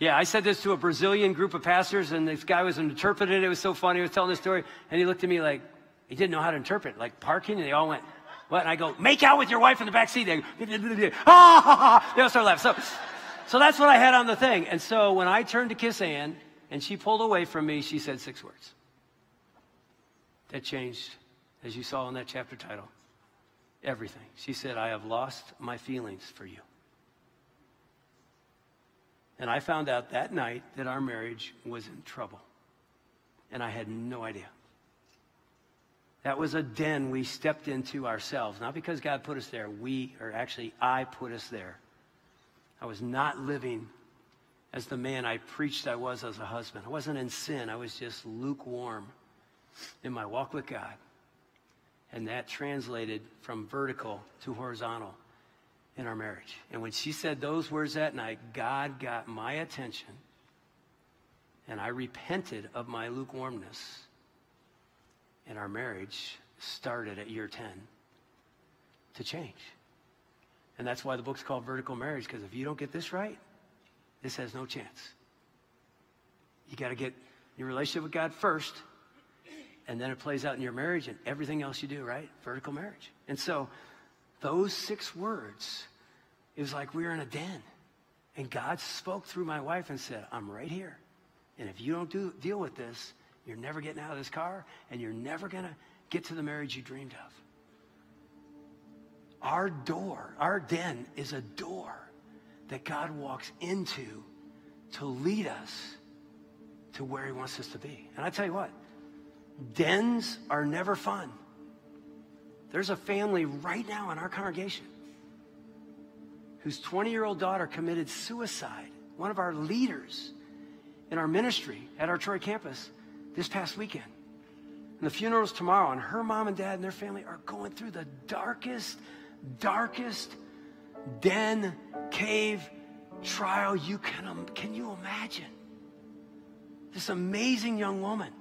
Yeah, I said this to a Brazilian group of pastors, and this guy was interpreting it. It was so funny. He was telling the story, and he looked at me like he didn't know how to interpret, like parking, and they all went, "What?" And I go, "Make out with your wife in the back seat." They go, "Ah!" They all start laughing. So, so that's what I had on the thing. And so when I turned to kiss Ann, and she pulled away from me, she said six words. That changed as you saw in that chapter title. Everything. She said, I have lost my feelings for you. And I found out that night that our marriage was in trouble. And I had no idea. That was a den we stepped into ourselves. Not because God put us there. We, or actually, I put us there. I was not living as the man I preached I was as a husband. I wasn't in sin. I was just lukewarm in my walk with God. And that translated from vertical to horizontal in our marriage. And when she said those words that night, God got my attention. And I repented of my lukewarmness. And our marriage started at year 10 to change. And that's why the book's called Vertical Marriage, because if you don't get this right, this has no chance. You got to get your relationship with God first, and then it plays out in your marriage and everything else you do, right? Vertical marriage. And so those six words, it was like we were in a den. And God spoke through my wife and said, I'm right here. And if you don't do, deal with this, you're never getting out of this car and you're never going to get to the marriage you dreamed of. Our door, our den is a door that God walks into to lead us to where he wants us to be. And I tell you what, Dens are never fun. There's a family right now in our congregation whose 20 year old daughter committed suicide, one of our leaders in our ministry at our Troy campus this past weekend. And the funeral's tomorrow, and her mom and dad and their family are going through the darkest, darkest den, cave, trial you can, um, can you imagine? This amazing young woman.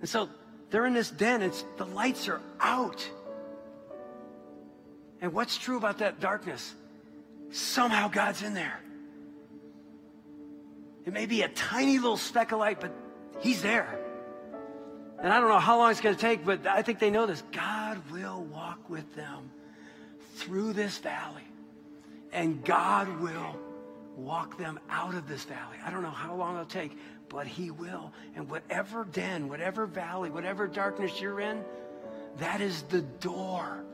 And so they're in this den, it's, the lights are out. And what's true about that darkness? Somehow God's in there. It may be a tiny little speck of light, but He's there. And I don't know how long it's going to take, but I think they know this. God will walk with them through this valley, and God will walk them out of this valley. I don't know how long it'll take, but He will. And whatever den, whatever valley, whatever darkness you're in, that is the door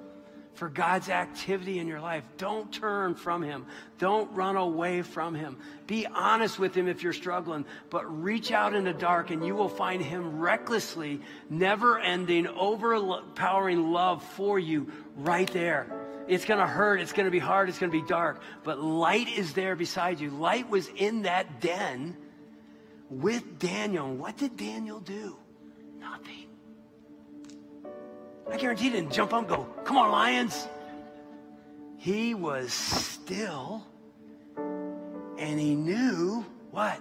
for God's activity in your life. Don't turn from Him. Don't run away from Him. Be honest with Him if you're struggling, but reach out in the dark and you will find Him recklessly, never ending, overpowering love for you right there. It's going to hurt. It's going to be hard. It's going to be dark. But light is there beside you. Light was in that den with Daniel. what did Daniel do? Nothing. I guarantee he didn't jump up and go, come on, lions. He was still and he knew what?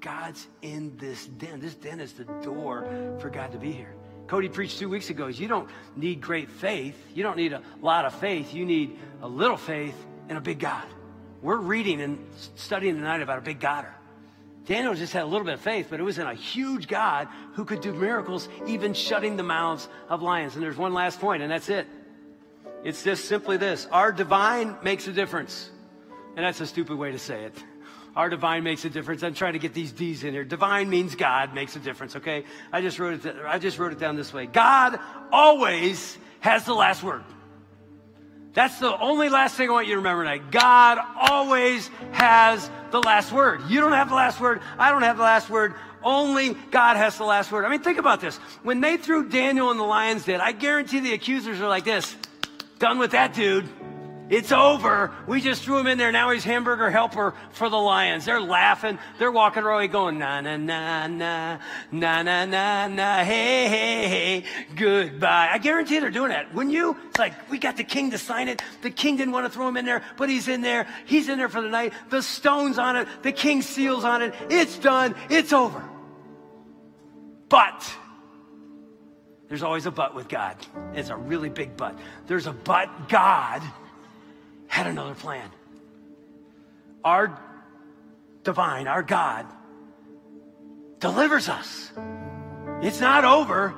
God's in this den. This den is the door for God to be here. Cody preached two weeks ago is you don't need great faith. You don't need a lot of faith. You need a little faith in a big God. We're reading and studying tonight about a big God. Daniel just had a little bit of faith, but it was in a huge God who could do miracles, even shutting the mouths of lions. And there's one last point, and that's it. It's just simply this our divine makes a difference. And that's a stupid way to say it. Our divine makes a difference. I'm trying to get these D's in here. Divine means God makes a difference, okay? I just wrote it, I just wrote it down this way. God always has the last word. That's the only last thing I want you to remember tonight. God always has the last word. You don't have the last word. I don't have the last word. Only God has the last word. I mean, think about this. When they threw Daniel in the lion's den, I guarantee the accusers are like this. Done with that dude. It's over. We just threw him in there. Now he's hamburger helper for the Lions. They're laughing. They're walking around going, na, na, na, na, na, na, na, na, hey, hey, hey, goodbye. I guarantee they're doing that. Wouldn't you? It's like, we got the king to sign it. The king didn't want to throw him in there, but he's in there. He's in there for the night. The stone's on it. The king seals on it. It's done. It's over. But, there's always a but with God. It's a really big but. There's a but God had another plan. Our divine, our God, delivers us. It's not over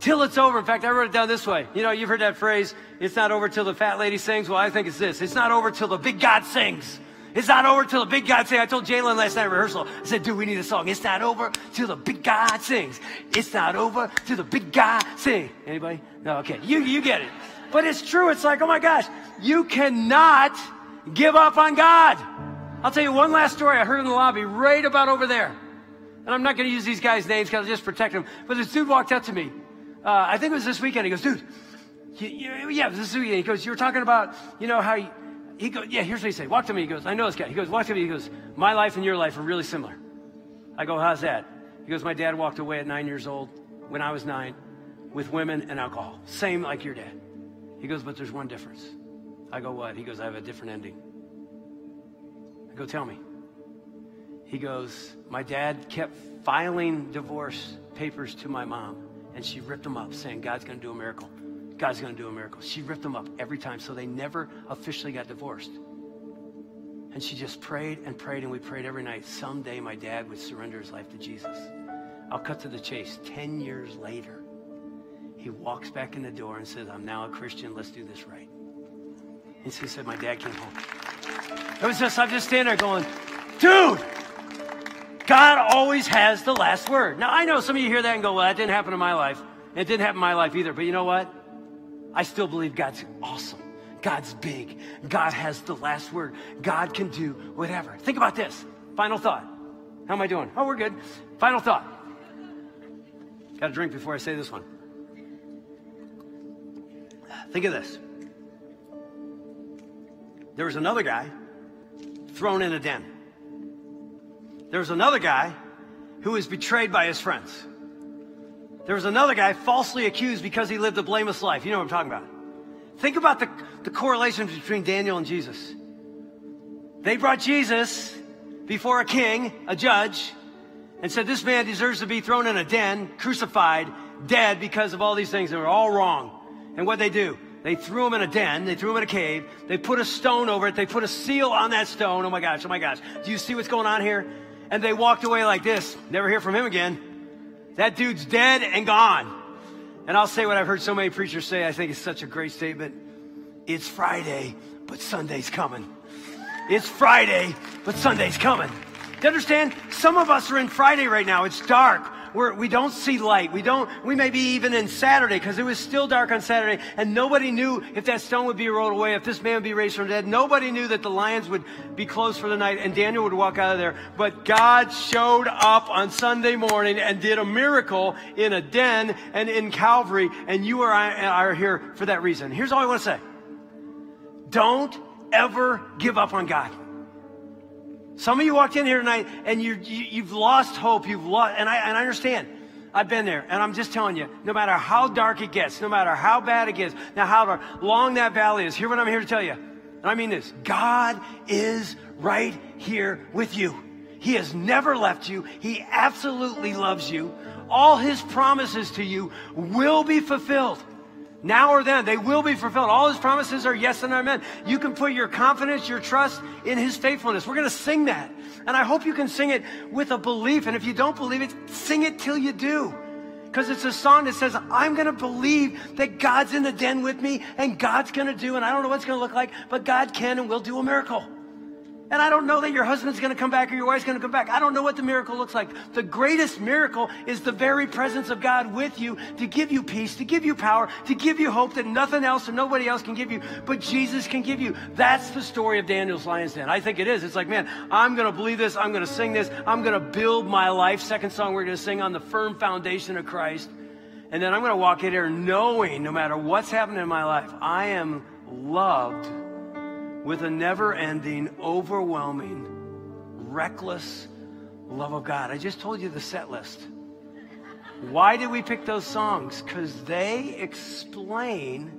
till it's over. In fact, I wrote it down this way. You know, you've heard that phrase, it's not over till the fat lady sings. Well, I think it's this. It's not over till the big God sings. It's not over till the big God sings. I told Jalen last night at rehearsal, I said, dude, we need a song. It's not over till the big God sings. It's not over till the big God sings. Anybody? No, okay. You, you get it. But it's true. It's like, oh my gosh, you cannot give up on God. I'll tell you one last story I heard in the lobby right about over there. And I'm not going to use these guys' names because I'll just protect them. But this dude walked up to me. Uh, I think it was this weekend. He goes, dude, you, you, yeah, this weekend. He goes, you were talking about, you know, how he goes, yeah, here's what he said. Walk to me. He goes, I know this guy. He goes, walk to me. He goes, my life and your life are really similar. I go, how's that? He goes, my dad walked away at nine years old when I was nine with women and alcohol. Same like your dad. He goes, but there's one difference. I go, what? He goes, I have a different ending. I go, tell me. He goes, my dad kept filing divorce papers to my mom, and she ripped them up, saying, God's going to do a miracle. God's going to do a miracle. She ripped them up every time, so they never officially got divorced. And she just prayed and prayed, and we prayed every night. Someday my dad would surrender his life to Jesus. I'll cut to the chase. Ten years later, he walks back in the door and says, I'm now a Christian. Let's do this right. And she said, My dad came home. It was just, I'm just standing there going, dude, God always has the last word. Now, I know some of you hear that and go, well, that didn't happen in my life. It didn't happen in my life either. But you know what? I still believe God's awesome. God's big. God has the last word. God can do whatever. Think about this. Final thought. How am I doing? Oh, we're good. Final thought. Got a drink before I say this one. Think of this. There was another guy thrown in a den. There was another guy who was betrayed by his friends. There was another guy falsely accused because he lived a blameless life. You know what I'm talking about. Think about the, the correlations between Daniel and Jesus. They brought Jesus before a king, a judge, and said, This man deserves to be thrown in a den, crucified, dead because of all these things. They were all wrong. And what they do? They threw him in a den. They threw him in a cave. They put a stone over it. They put a seal on that stone. Oh my gosh, oh my gosh. Do you see what's going on here? And they walked away like this. Never hear from him again. That dude's dead and gone. And I'll say what I've heard so many preachers say. I think it's such a great statement. It's Friday, but Sunday's coming. It's Friday, but Sunday's coming. Do you understand? Some of us are in Friday right now. It's dark. We're, we don't see light. We don't, we may be even in Saturday because it was still dark on Saturday and nobody knew if that stone would be rolled away, if this man would be raised from the dead. Nobody knew that the lions would be closed for the night and Daniel would walk out of there. But God showed up on Sunday morning and did a miracle in a den and in Calvary. And you are, are here for that reason. Here's all I want to say. Don't ever give up on God. Some of you walked in here tonight and you, you, have lost hope. You've lost, and I, and I understand. I've been there, and I'm just telling you, no matter how dark it gets, no matter how bad it gets, now how long that valley is, hear what I'm here to tell you. And I mean this God is right here with you. He has never left you. He absolutely loves you. All his promises to you will be fulfilled. Now or then, they will be fulfilled. All his promises are yes and amen. You can put your confidence, your trust in his faithfulness. We're going to sing that. And I hope you can sing it with a belief. And if you don't believe it, sing it till you do. Because it's a song that says, I'm going to believe that God's in the den with me and God's going to do, and I don't know what it's going to look like, but God can and will do a miracle. And I don't know that your husband's going to come back or your wife's going to come back. I don't know what the miracle looks like. The greatest miracle is the very presence of God with you to give you peace, to give you power, to give you hope that nothing else and nobody else can give you, but Jesus can give you. That's the story of Daniel's lion's den. I think it is. It's like, man, I'm going to believe this. I'm going to sing this. I'm going to build my life. Second song we're going to sing on the firm foundation of Christ. And then I'm going to walk in here knowing no matter what's happening in my life, I am loved with a never ending, overwhelming, reckless love of God. I just told you the set list. Why did we pick those songs? Because they explain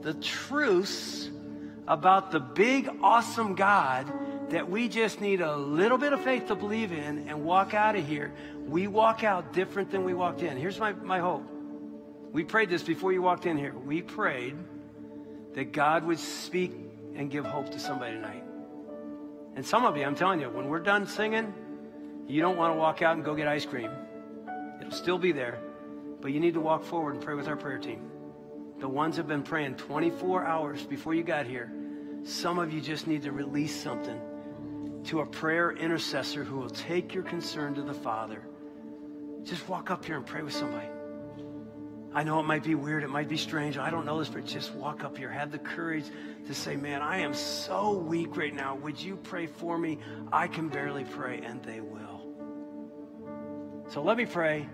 the truths about the big, awesome God that we just need a little bit of faith to believe in and walk out of here. We walk out different than we walked in. Here's my, my hope. We prayed this before you walked in here. We prayed that God would speak and give hope to somebody tonight. And some of you, I'm telling you, when we're done singing, you don't want to walk out and go get ice cream. It'll still be there, but you need to walk forward and pray with our prayer team. The ones have been praying 24 hours before you got here. Some of you just need to release something to a prayer intercessor who will take your concern to the Father. Just walk up here and pray with somebody. I know it might be weird, it might be strange. I don't know this, but just walk up here. Have the courage to say, Man, I am so weak right now. Would you pray for me? I can barely pray, and they will. So let me pray.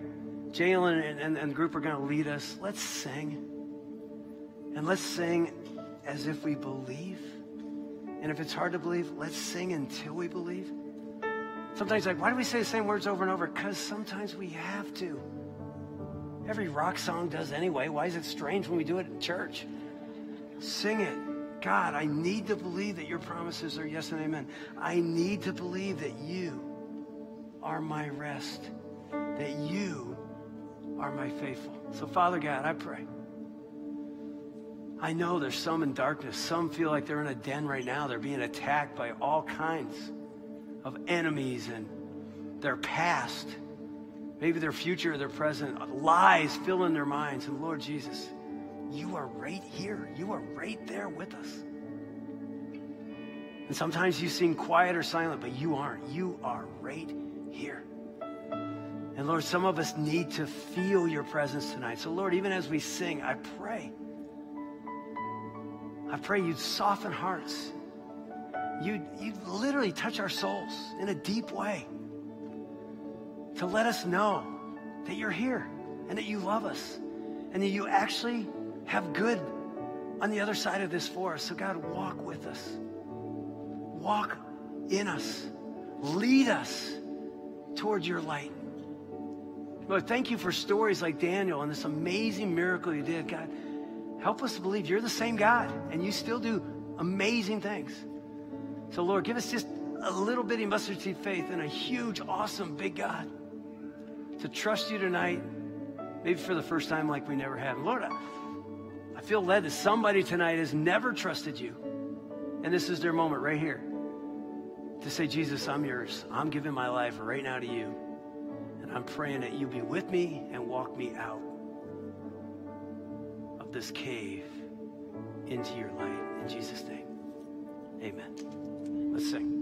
Jalen and, and, and the group are going to lead us. Let's sing. And let's sing as if we believe. And if it's hard to believe, let's sing until we believe. Sometimes, like, why do we say the same words over and over? Because sometimes we have to. Every rock song does anyway. Why is it strange when we do it in church? Sing it. God, I need to believe that your promises are yes and amen. I need to believe that you are my rest, that you are my faithful. So, Father God, I pray. I know there's some in darkness. Some feel like they're in a den right now. They're being attacked by all kinds of enemies and their past maybe their future or their present, lies fill in their minds. And Lord Jesus, you are right here. You are right there with us. And sometimes you seem quiet or silent, but you aren't. You are right here. And Lord, some of us need to feel your presence tonight. So, Lord, even as we sing, I pray. I pray you'd soften hearts. You you literally touch our souls in a deep way to let us know that you're here and that you love us and that you actually have good on the other side of this for us. So, God, walk with us, walk in us, lead us towards your light. Lord, thank you for stories like Daniel and this amazing miracle you did. God, help us to believe you're the same God and you still do amazing things. So, Lord, give us just a little bitty mustard seed faith and a huge, awesome, big God to trust you tonight, maybe for the first time like we never have. Lord, I, I feel led that somebody tonight has never trusted you. And this is their moment right here to say, Jesus, I'm yours. I'm giving my life right now to you. And I'm praying that you be with me and walk me out of this cave into your light. In Jesus' name, amen. Let's sing.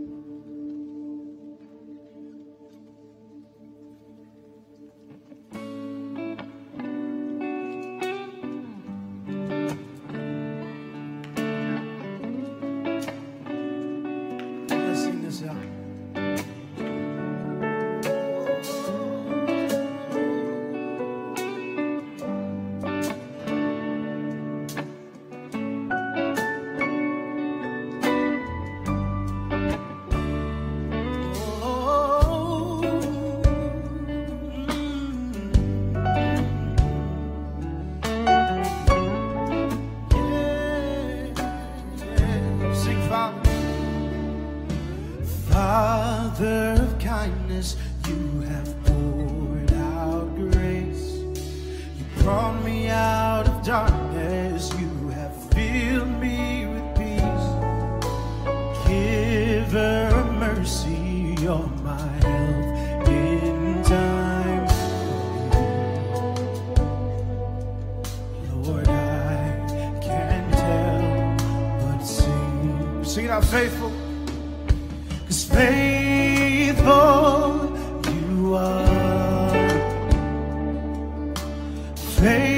Hey.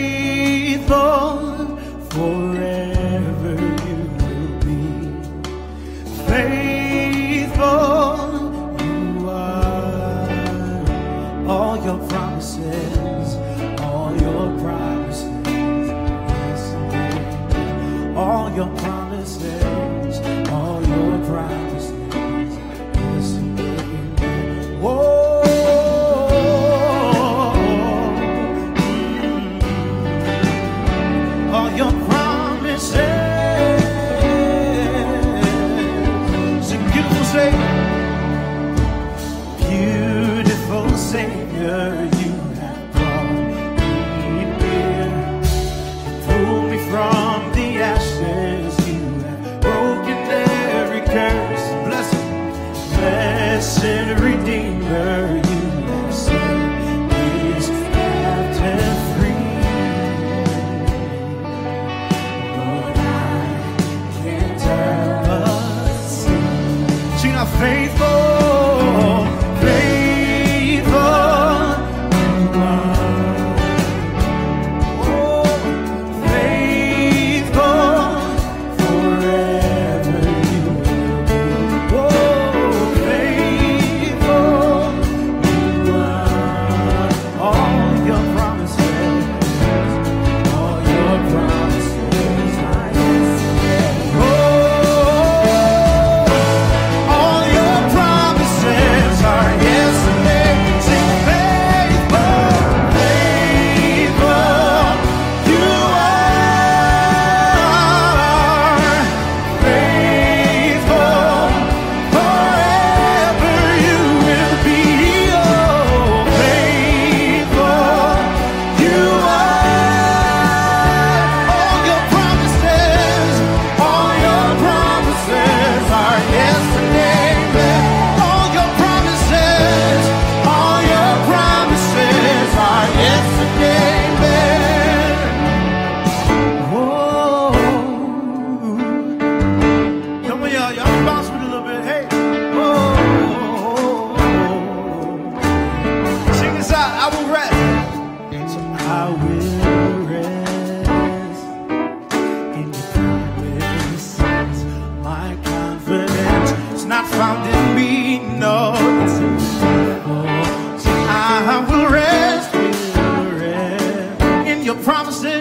promises.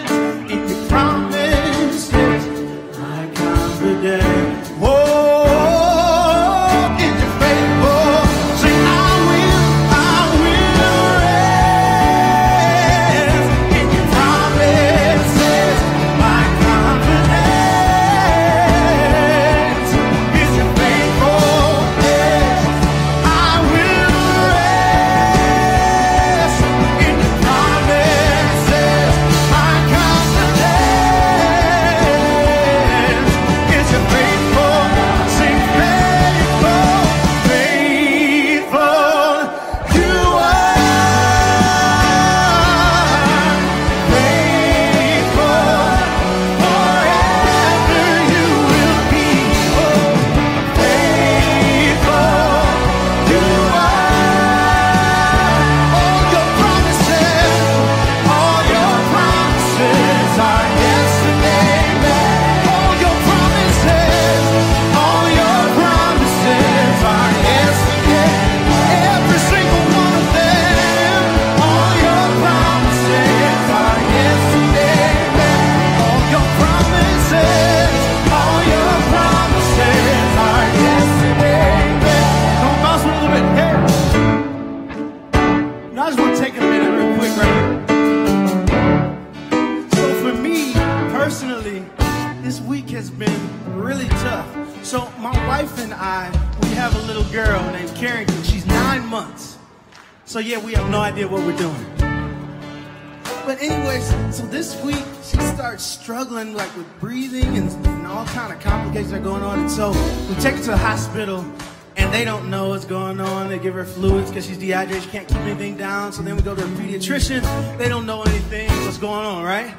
Pediatrician. They don't know anything. What's going on, right?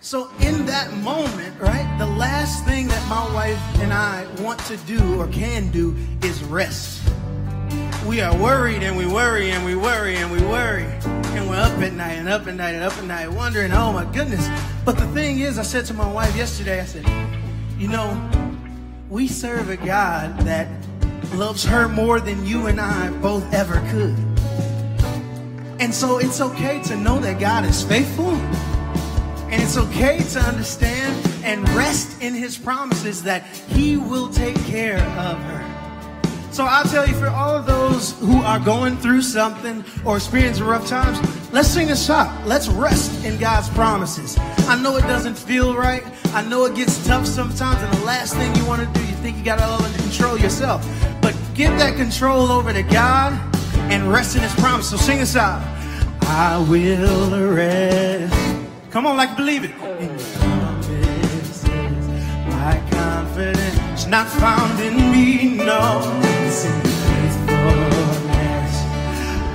So in that moment, right, the last thing that my wife and I want to do or can do is rest. We are worried and we worry and we worry and we worry. And we're up at night and up at night and up at night wondering, oh my goodness. But the thing is, I said to my wife yesterday, I said, you know, we serve a God that loves her more than you and I both ever could. And so it's okay to know that God is faithful. And it's okay to understand and rest in his promises that he will take care of her. So I'll tell you, for all of those who are going through something or experiencing rough times, let's sing a song. Let's rest in God's promises. I know it doesn't feel right. I know it gets tough sometimes, and the last thing you want to do, you think you got it all under control yourself. But give that control over to God and rest in His promise. So sing us out. I will rest. Come on, like believe it. My confidence not found in me, no. It's in faithfulness.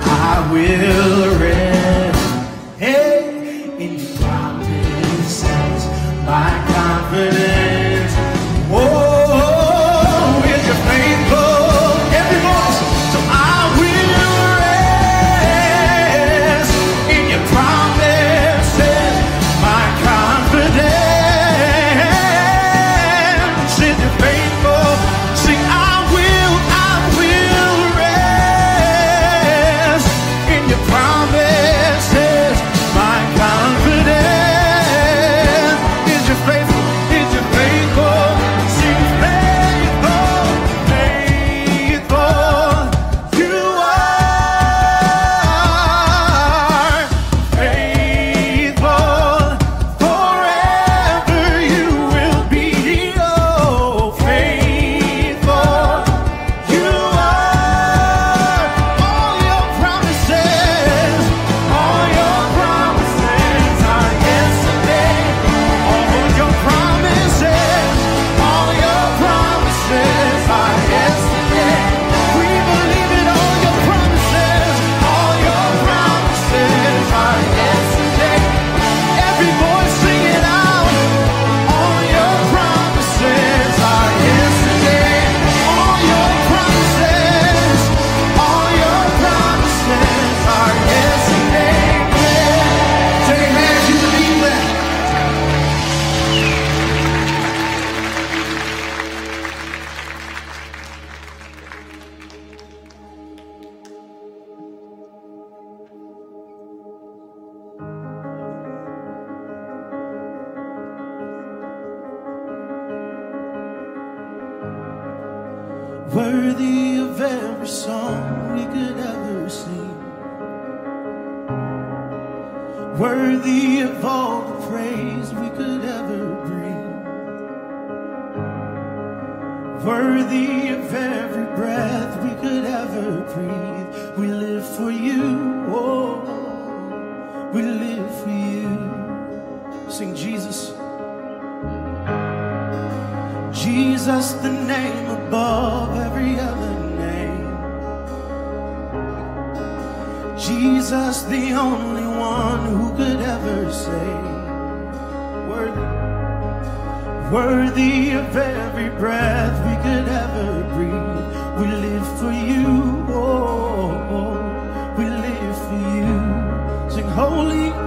I will rest. Hey, in your promises, my confidence. Sing Jesus. Jesus, the name above every other name. Jesus, the only one who could ever save. Worthy, worthy of every breath we could ever breathe. We live for you, oh, oh, oh. we live for you. Sing holy,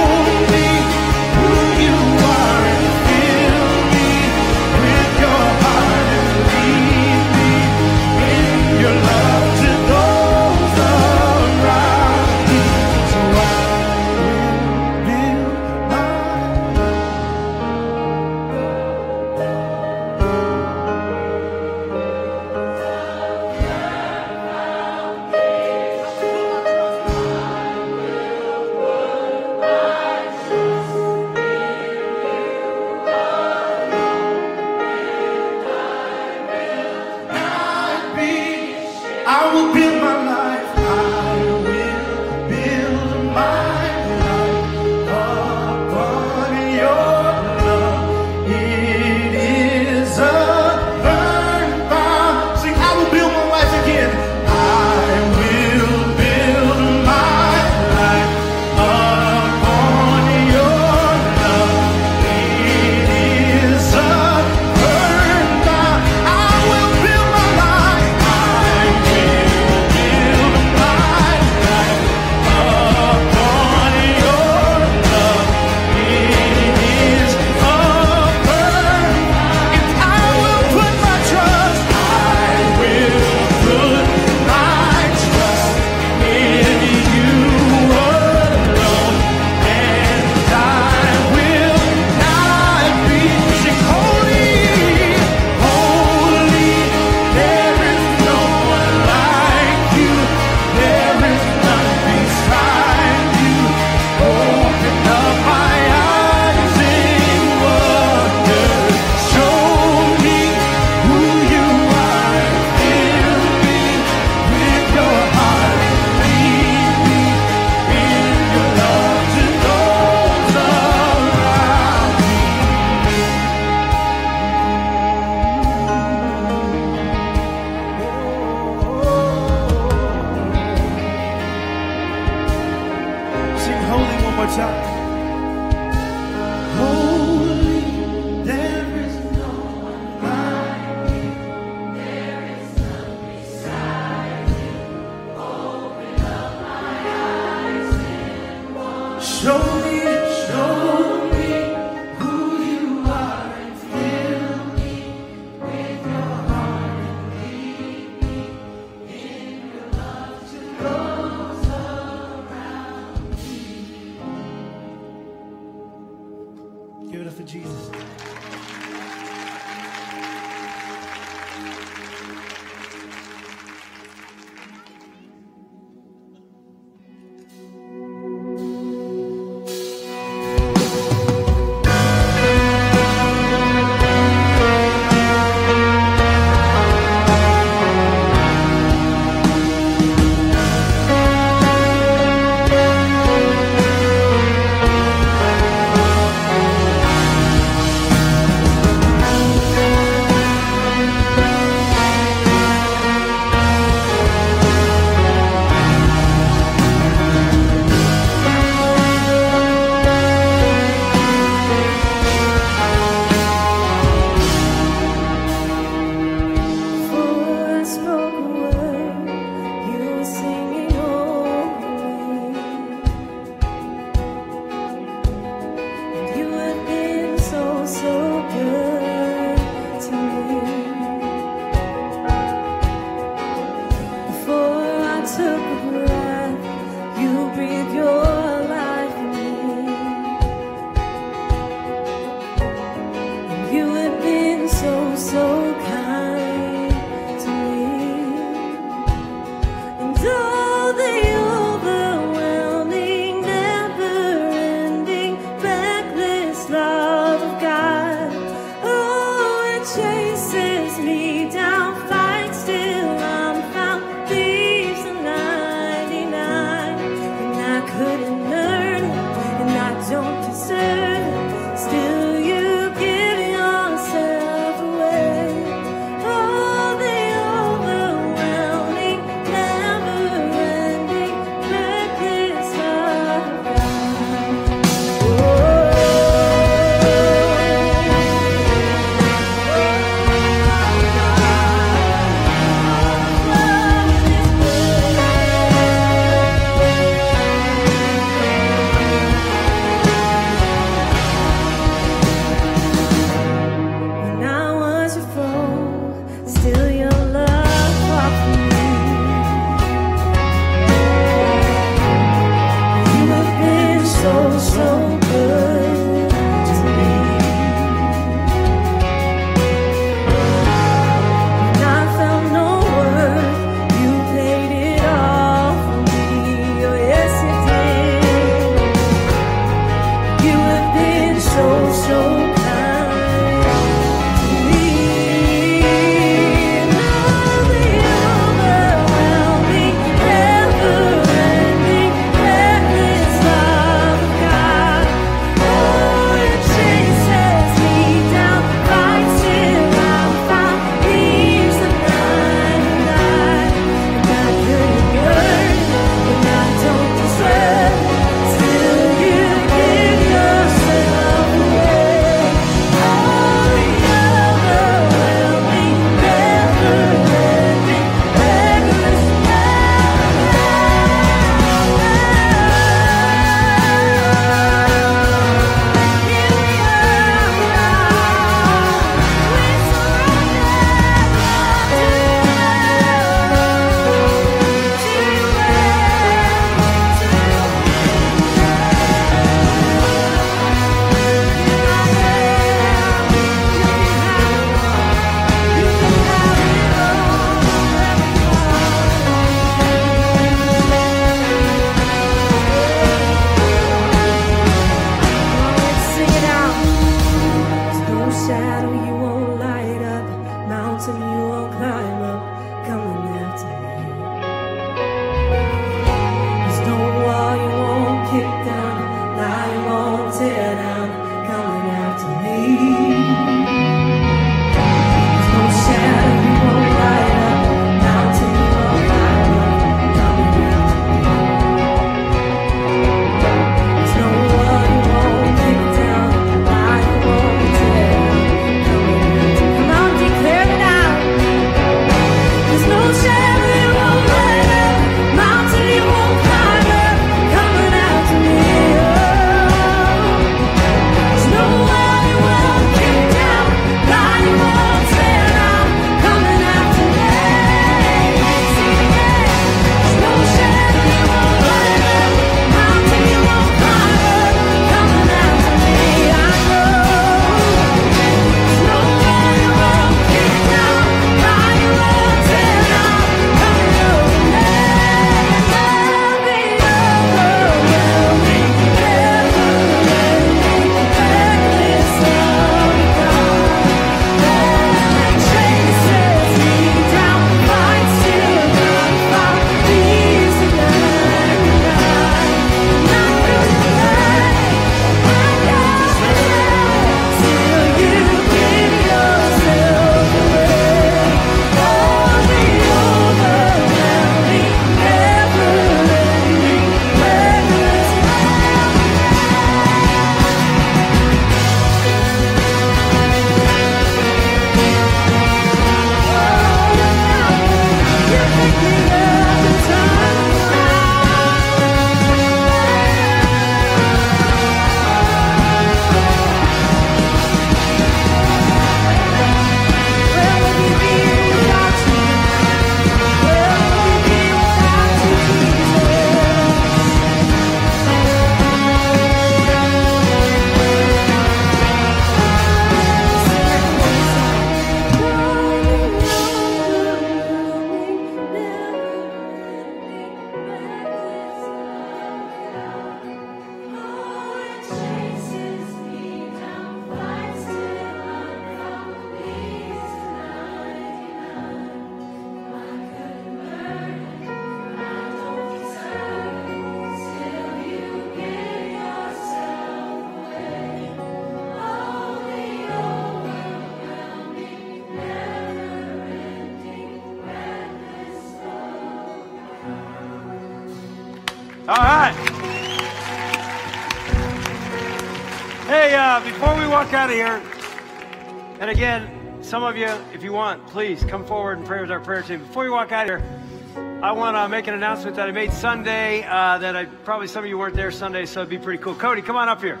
out of here, and again, some of you, if you want, please come forward and pray with our prayer team. Before you walk out of here, I want to make an announcement that I made Sunday. Uh, that I probably some of you weren't there Sunday, so it'd be pretty cool. Cody, come on up here.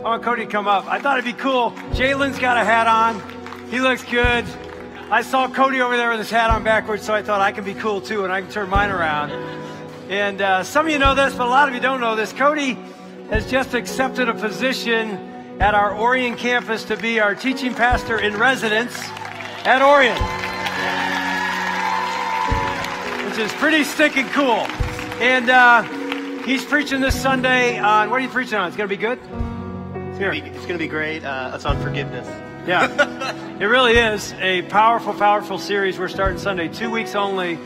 I want Cody to come up. I thought it'd be cool. Jalen's got a hat on. He looks good. I saw Cody over there with his hat on backwards, so I thought I can be cool too, and I can turn mine around. And uh, some of you know this, but a lot of you don't know this. Cody has just accepted a position at our Orion campus to be our teaching pastor in residence at Orion, which is pretty stinking cool. And uh, he's preaching this Sunday on what are you preaching on? It's going to be good. It's going to be great. Uh, it's on forgiveness. Yeah, it really is a powerful, powerful series. We're starting Sunday, two weeks only,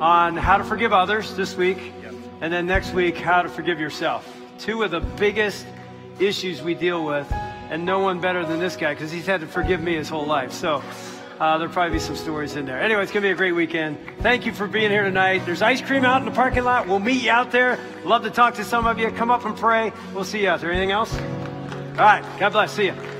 on how to forgive others this week, and then next week, how to forgive yourself. Two of the biggest issues we deal with, and no one better than this guy because he's had to forgive me his whole life. So uh, there'll probably be some stories in there. Anyway, it's going to be a great weekend. Thank you for being here tonight. There's ice cream out in the parking lot. We'll meet you out there. Love to talk to some of you. Come up and pray. We'll see you out there. Anything else? All right. God bless. See you.